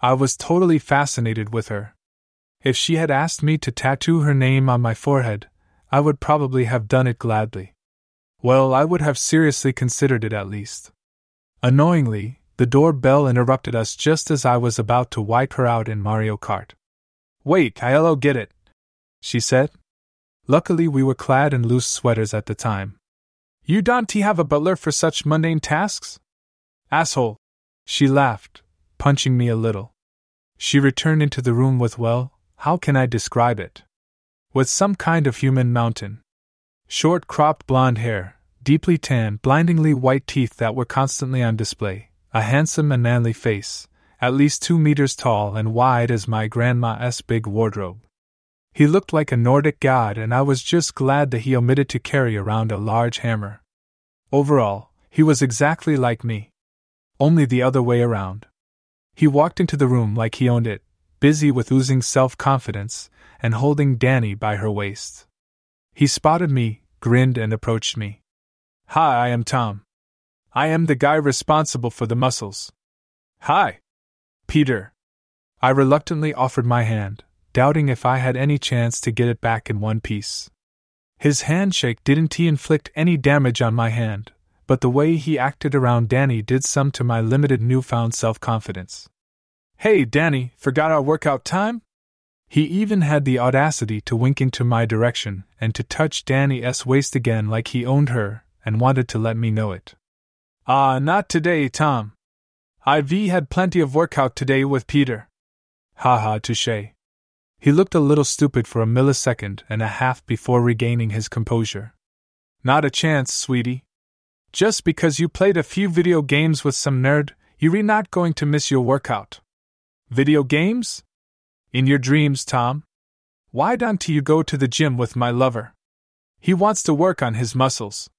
I was totally fascinated with her. If she had asked me to tattoo her name on my forehead, I would probably have done it gladly. Well, I would have seriously considered it at least. Annoyingly, the doorbell interrupted us just as I was about to wipe her out in Mario Kart. Wait, I'll get it, she said. Luckily, we were clad in loose sweaters at the time. You don't have a butler for such mundane tasks? Asshole. She laughed, punching me a little. She returned into the room with, well, how can I describe it? With some kind of human mountain. Short cropped blonde hair, deeply tan, blindingly white teeth that were constantly on display, a handsome and manly face, at least two meters tall and wide as my grandma's big wardrobe. He looked like a Nordic god, and I was just glad that he omitted to carry around a large hammer. Overall, he was exactly like me. Only the other way around. He walked into the room like he owned it, busy with oozing self confidence and holding Danny by her waist. He spotted me, grinned, and approached me. Hi, I am Tom. I am the guy responsible for the muscles. Hi. Peter. I reluctantly offered my hand, doubting if I had any chance to get it back in one piece. His handshake didn't he inflict any damage on my hand, but the way he acted around Danny did some to my limited newfound self confidence. Hey, Danny, forgot our workout time? He even had the audacity to wink into my direction and to touch Danny's waist again like he owned her and wanted to let me know it. Ah, not today, Tom. IV had plenty of workout today with Peter. Ha ha, touche. He looked a little stupid for a millisecond and a half before regaining his composure. Not a chance, sweetie. Just because you played a few video games with some nerd, you're not going to miss your workout. Video games? In your dreams, Tom. Why don't you go to the gym with my lover? He wants to work on his muscles.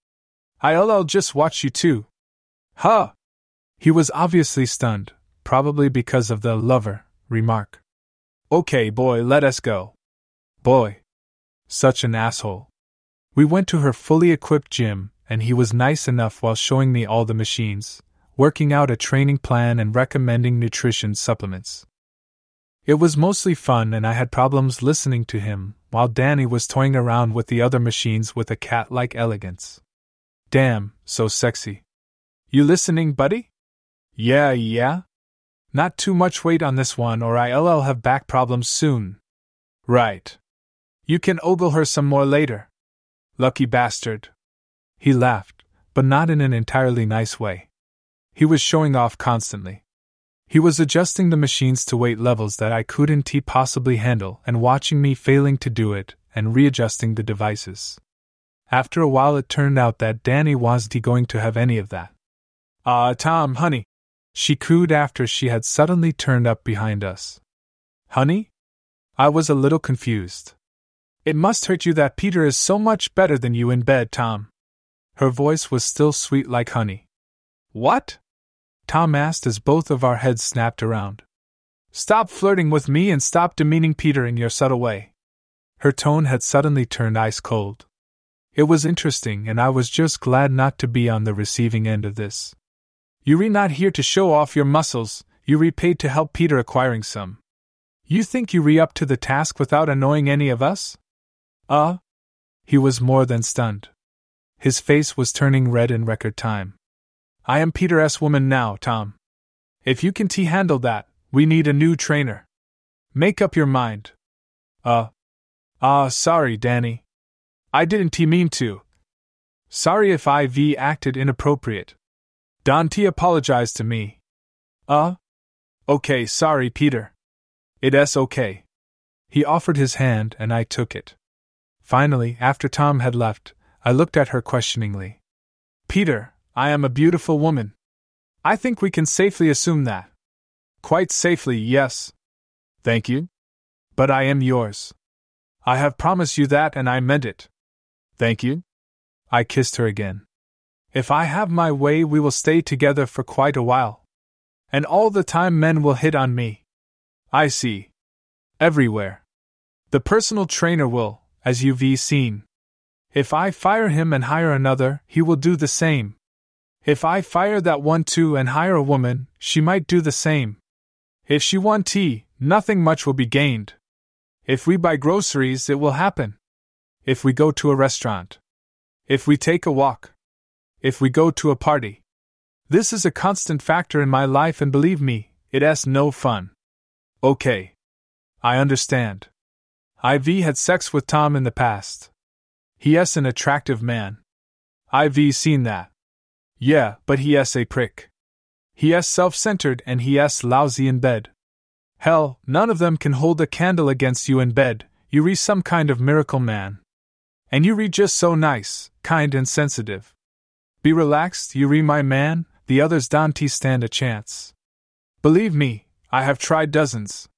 I'll just watch you too. Huh! He was obviously stunned, probably because of the lover remark. Okay, boy, let us go. Boy. Such an asshole. We went to her fully equipped gym, and he was nice enough while showing me all the machines, working out a training plan, and recommending nutrition supplements. It was mostly fun, and I had problems listening to him, while Danny was toying around with the other machines with a cat like elegance. Damn, so sexy. You listening, buddy? Yeah, yeah? Not too much weight on this one, or I'll have back problems soon. Right. You can ogle her some more later. Lucky bastard. He laughed, but not in an entirely nice way. He was showing off constantly. He was adjusting the machines to weight levels that I couldn't possibly handle and watching me failing to do it and readjusting the devices. After a while, it turned out that Danny wasn't going to have any of that. Ah, uh, Tom, honey, she cooed after she had suddenly turned up behind us. Honey? I was a little confused. It must hurt you that Peter is so much better than you in bed, Tom. Her voice was still sweet like honey. What? Tom asked as both of our heads snapped around. Stop flirting with me and stop demeaning Peter in your subtle way. Her tone had suddenly turned ice cold. It was interesting, and I was just glad not to be on the receiving end of this. You're not here to show off your muscles, you're paid to help Peter acquiring some. You think you're up to the task without annoying any of us? Uh? He was more than stunned. His face was turning red in record time. I am Peter S. Woman now, Tom. If you can T handle that, we need a new trainer. Make up your mind. Uh. Ah, uh, sorry, Danny. I didn't T mean to. Sorry if IV acted inappropriate. Don T apologized to me. Uh? Okay, sorry, Peter. It's okay. He offered his hand and I took it. Finally, after Tom had left, I looked at her questioningly. Peter, I am a beautiful woman. I think we can safely assume that. Quite safely, yes. Thank you. But I am yours. I have promised you that and I meant it. Thank you. I kissed her again. If I have my way, we will stay together for quite a while. And all the time men will hit on me. I see. Everywhere. The personal trainer will, as you've seen. If I fire him and hire another, he will do the same. If I fire that one too and hire a woman, she might do the same. If she won tea, nothing much will be gained. If we buy groceries, it will happen. If we go to a restaurant. If we take a walk. If we go to a party. This is a constant factor in my life, and believe me, it has no fun. Okay. I understand. IV had sex with Tom in the past. He is an attractive man. IV seen that. Yeah, but he is a prick. He is self centered and he is lousy in bed. Hell, none of them can hold a candle against you in bed, you re some kind of miracle man. And you re just so nice, kind, and sensitive. Be relaxed, Yuri, my man, the others don't stand a chance. Believe me, I have tried dozens.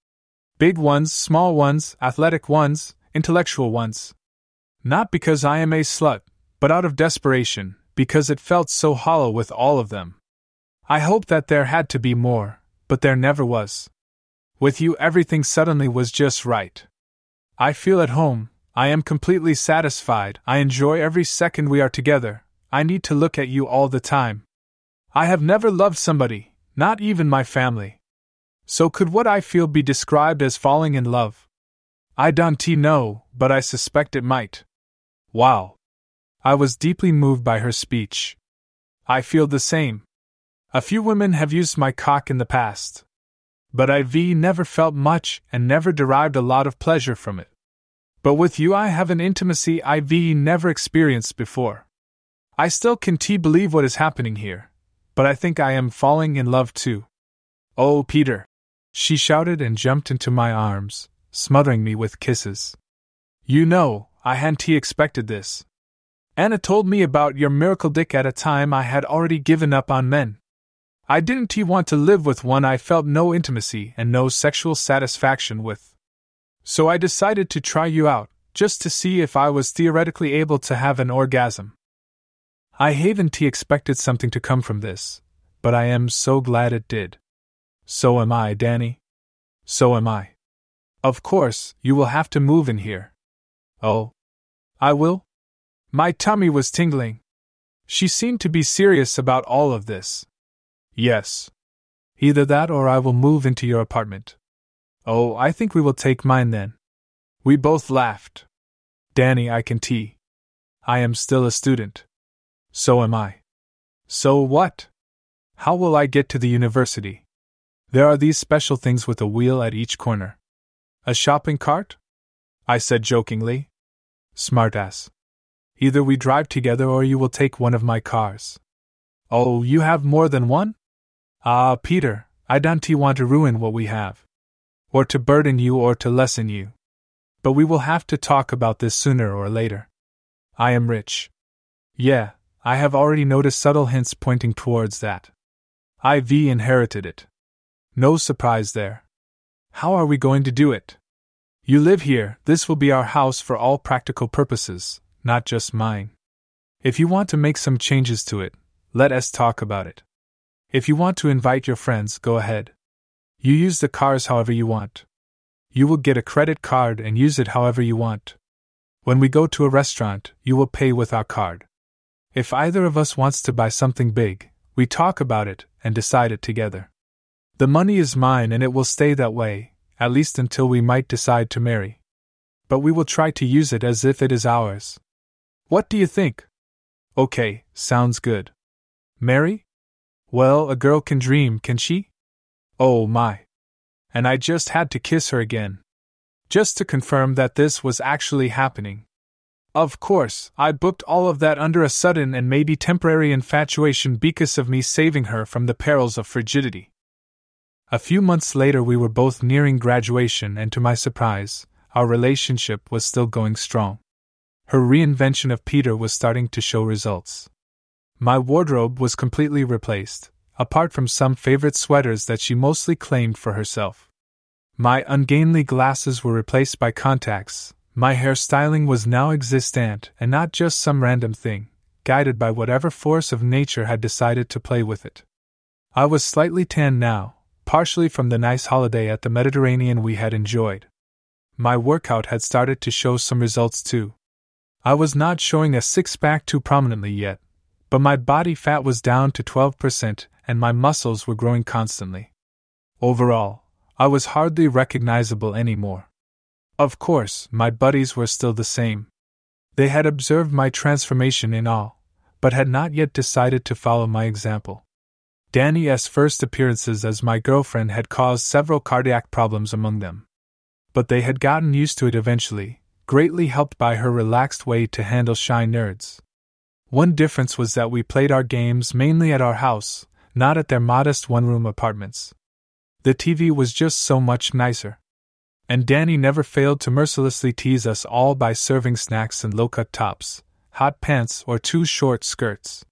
Big ones, small ones, athletic ones, intellectual ones. Not because I am a slut, but out of desperation, because it felt so hollow with all of them. I hoped that there had to be more, but there never was. With you, everything suddenly was just right. I feel at home, I am completely satisfied, I enjoy every second we are together, I need to look at you all the time. I have never loved somebody, not even my family. So, could what I feel be described as falling in love? I don't know, but I suspect it might. Wow. I was deeply moved by her speech. I feel the same. A few women have used my cock in the past, but IV never felt much and never derived a lot of pleasure from it. But with you, I have an intimacy IV never experienced before. I still can't believe what is happening here, but I think I am falling in love too. Oh, Peter! She shouted and jumped into my arms, smothering me with kisses. You know, I hadn't expected this. Anna told me about your miracle dick at a time I had already given up on men. I didn't want to live with one I felt no intimacy and no sexual satisfaction with. So I decided to try you out, just to see if I was theoretically able to have an orgasm. I haven't expected something to come from this, but I am so glad it did. So am I, Danny. So am I. Of course, you will have to move in here. Oh. I will? My tummy was tingling. She seemed to be serious about all of this. Yes. Either that or I will move into your apartment. Oh, I think we will take mine then. We both laughed. Danny, I can tee. I am still a student. So am I. So what? How will I get to the university? There are these special things with a wheel at each corner. A shopping cart? I said jokingly. Smartass. Either we drive together or you will take one of my cars. Oh, you have more than one? Ah, Peter, I don't want to ruin what we have. Or to burden you or to lessen you. But we will have to talk about this sooner or later. I am rich. Yeah, I have already noticed subtle hints pointing towards that. IV inherited it. No surprise there. How are we going to do it? You live here, this will be our house for all practical purposes, not just mine. If you want to make some changes to it, let us talk about it. If you want to invite your friends, go ahead. You use the cars however you want. You will get a credit card and use it however you want. When we go to a restaurant, you will pay with our card. If either of us wants to buy something big, we talk about it and decide it together. The money is mine and it will stay that way, at least until we might decide to marry. But we will try to use it as if it is ours. What do you think? Okay, sounds good. Marry? Well, a girl can dream, can she? Oh my. And I just had to kiss her again. Just to confirm that this was actually happening. Of course, I booked all of that under a sudden and maybe temporary infatuation because of me saving her from the perils of frigidity. A few months later, we were both nearing graduation, and to my surprise, our relationship was still going strong. Her reinvention of Peter was starting to show results. My wardrobe was completely replaced, apart from some favorite sweaters that she mostly claimed for herself. My ungainly glasses were replaced by contacts, my hairstyling was now existent and not just some random thing, guided by whatever force of nature had decided to play with it. I was slightly tanned now, partially from the nice holiday at the Mediterranean we had enjoyed. My workout had started to show some results too. I was not showing a six pack too prominently yet, but my body fat was down to 12% and my muscles were growing constantly. Overall, I was hardly recognizable anymore. Of course, my buddies were still the same. They had observed my transformation in all, but had not yet decided to follow my example. Danny's first appearances as my girlfriend had caused several cardiac problems among them. But they had gotten used to it eventually, greatly helped by her relaxed way to handle shy nerds. One difference was that we played our games mainly at our house, not at their modest one room apartments. The TV was just so much nicer. And Danny never failed to mercilessly tease us all by serving snacks and low cut tops, hot pants, or too short skirts.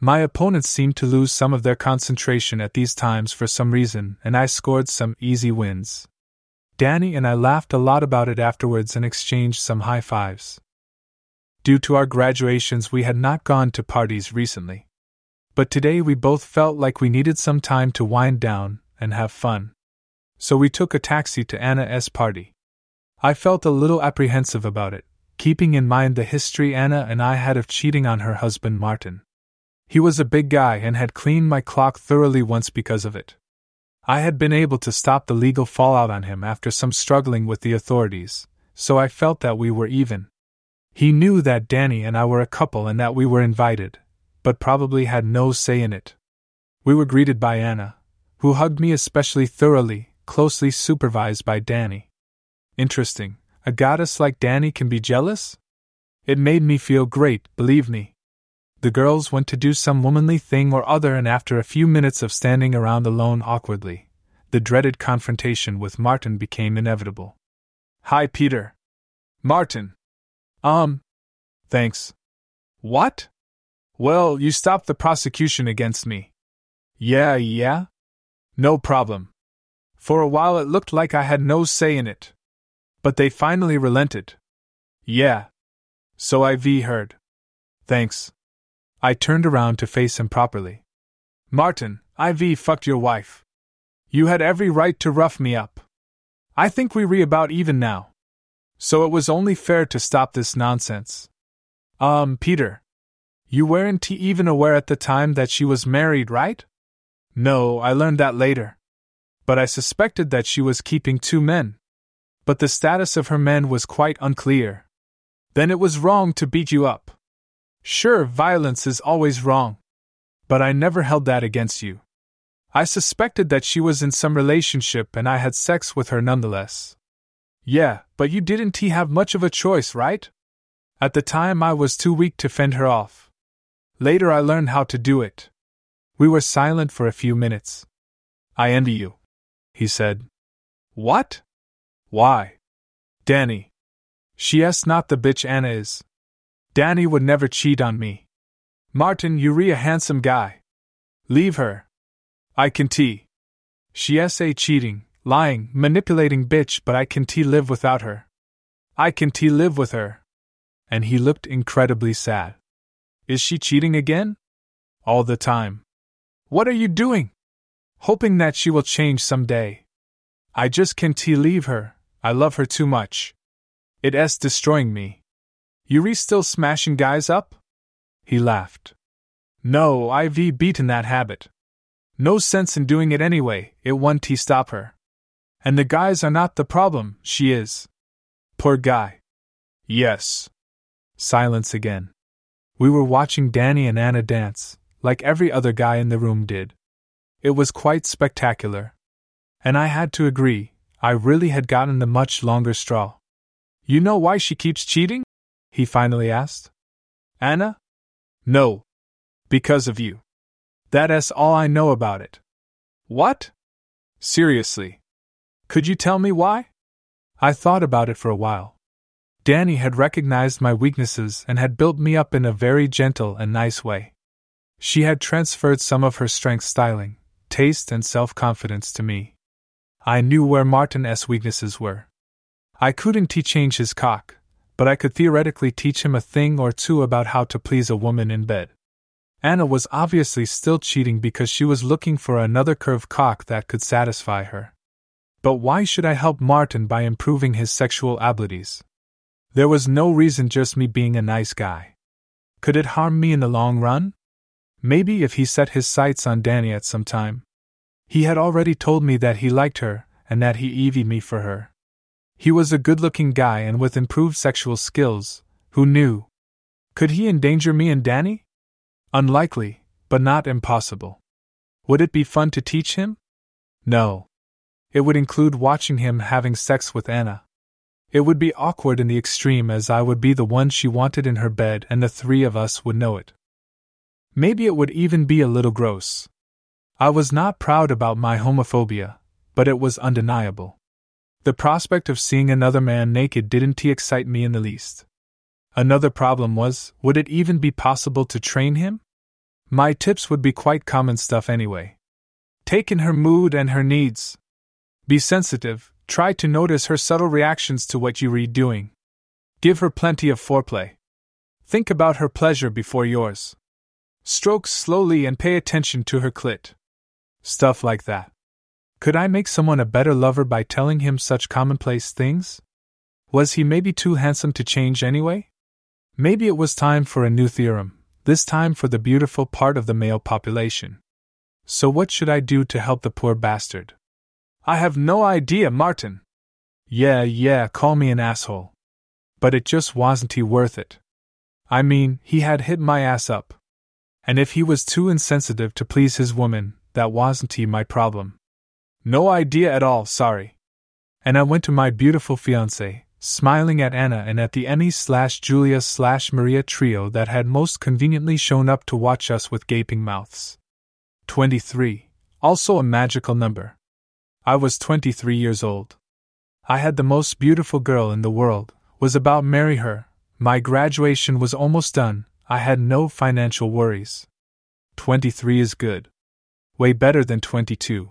My opponents seemed to lose some of their concentration at these times for some reason, and I scored some easy wins. Danny and I laughed a lot about it afterwards and exchanged some high fives. Due to our graduations, we had not gone to parties recently. But today we both felt like we needed some time to wind down and have fun so we took a taxi to Anna's party. I felt a little apprehensive about it, keeping in mind the history Anna and I had of cheating on her husband Martin. He was a big guy and had cleaned my clock thoroughly once because of it. I had been able to stop the legal fallout on him after some struggling with the authorities, so I felt that we were even. He knew that Danny and I were a couple and that we were invited, but probably had no say in it. We were greeted by Anna, who hugged me especially thoroughly closely supervised by Danny. Interesting, a goddess like Danny can be jealous? It made me feel great, believe me. The girls went to do some womanly thing or other, and after a few minutes of standing around alone awkwardly, the dreaded confrontation with Martin became inevitable. Hi, Peter. Martin. Um. Thanks. What? Well, you stopped the prosecution against me. Yeah, yeah? No problem. For a while it looked like I had no say in it. But they finally relented. Yeah. So IV heard. Thanks. I turned around to face him properly. Martin, IV fucked your wife. You had every right to rough me up. I think we re about even now. So it was only fair to stop this nonsense. Um, Peter. You weren't even aware at the time that she was married, right? No, I learned that later but I suspected that she was keeping two men. But the status of her men was quite unclear. Then it was wrong to beat you up. Sure, violence is always wrong. But I never held that against you. I suspected that she was in some relationship and I had sex with her nonetheless. Yeah, but you didn't he have much of a choice, right? At the time, I was too weak to fend her off. Later, I learned how to do it. We were silent for a few minutes. I envy you he said. What? Why? Danny. She s not the bitch Anna is. Danny would never cheat on me. Martin, you re a handsome guy. Leave her. I can t. She s a cheating, lying, manipulating bitch, but I can t live without her. I can t live with her. And he looked incredibly sad. Is she cheating again? All the time. What are you doing? Hoping that she will change some day. I just can't leave her, I love her too much. It's destroying me. Yuri still smashing guys up? He laughed. No, I've beaten that habit. No sense in doing it anyway, it won't stop her. And the guys are not the problem, she is. Poor guy. Yes. Silence again. We were watching Danny and Anna dance, like every other guy in the room did. It was quite spectacular. And I had to agree, I really had gotten the much longer straw. You know why she keeps cheating? He finally asked. Anna? No. Because of you. That's all I know about it. What? Seriously. Could you tell me why? I thought about it for a while. Danny had recognized my weaknesses and had built me up in a very gentle and nice way. She had transferred some of her strength styling, taste, and self confidence to me. I knew where Martin's weaknesses were. I couldn't change his cock, but I could theoretically teach him a thing or two about how to please a woman in bed. Anna was obviously still cheating because she was looking for another curved cock that could satisfy her. But why should I help Martin by improving his sexual abilities? There was no reason just me being a nice guy. Could it harm me in the long run? Maybe if he set his sights on Danny at some time. He had already told me that he liked her, and that he EV'd me for her. He was a good looking guy and with improved sexual skills, who knew? Could he endanger me and Danny? Unlikely, but not impossible. Would it be fun to teach him? No. It would include watching him having sex with Anna. It would be awkward in the extreme as I would be the one she wanted in her bed and the three of us would know it. Maybe it would even be a little gross. I was not proud about my homophobia, but it was undeniable. The prospect of seeing another man naked didn't excite me in the least. Another problem was would it even be possible to train him? My tips would be quite common stuff anyway. Take in her mood and her needs. Be sensitive, try to notice her subtle reactions to what you read doing. Give her plenty of foreplay. Think about her pleasure before yours. Stroke slowly and pay attention to her clit. Stuff like that. Could I make someone a better lover by telling him such commonplace things? Was he maybe too handsome to change anyway? Maybe it was time for a new theorem, this time for the beautiful part of the male population. So, what should I do to help the poor bastard? I have no idea, Martin. Yeah, yeah, call me an asshole. But it just wasn't he worth it. I mean, he had hit my ass up. And if he was too insensitive to please his woman, that wasn't he my problem. No idea at all, sorry. And I went to my beautiful fiancée, smiling at Anna and at the Emmy slash Julia slash Maria trio that had most conveniently shown up to watch us with gaping mouths. 23. Also a magical number. I was 23 years old. I had the most beautiful girl in the world, was about to marry her, my graduation was almost done, I had no financial worries. 23 is good. Way better than 22.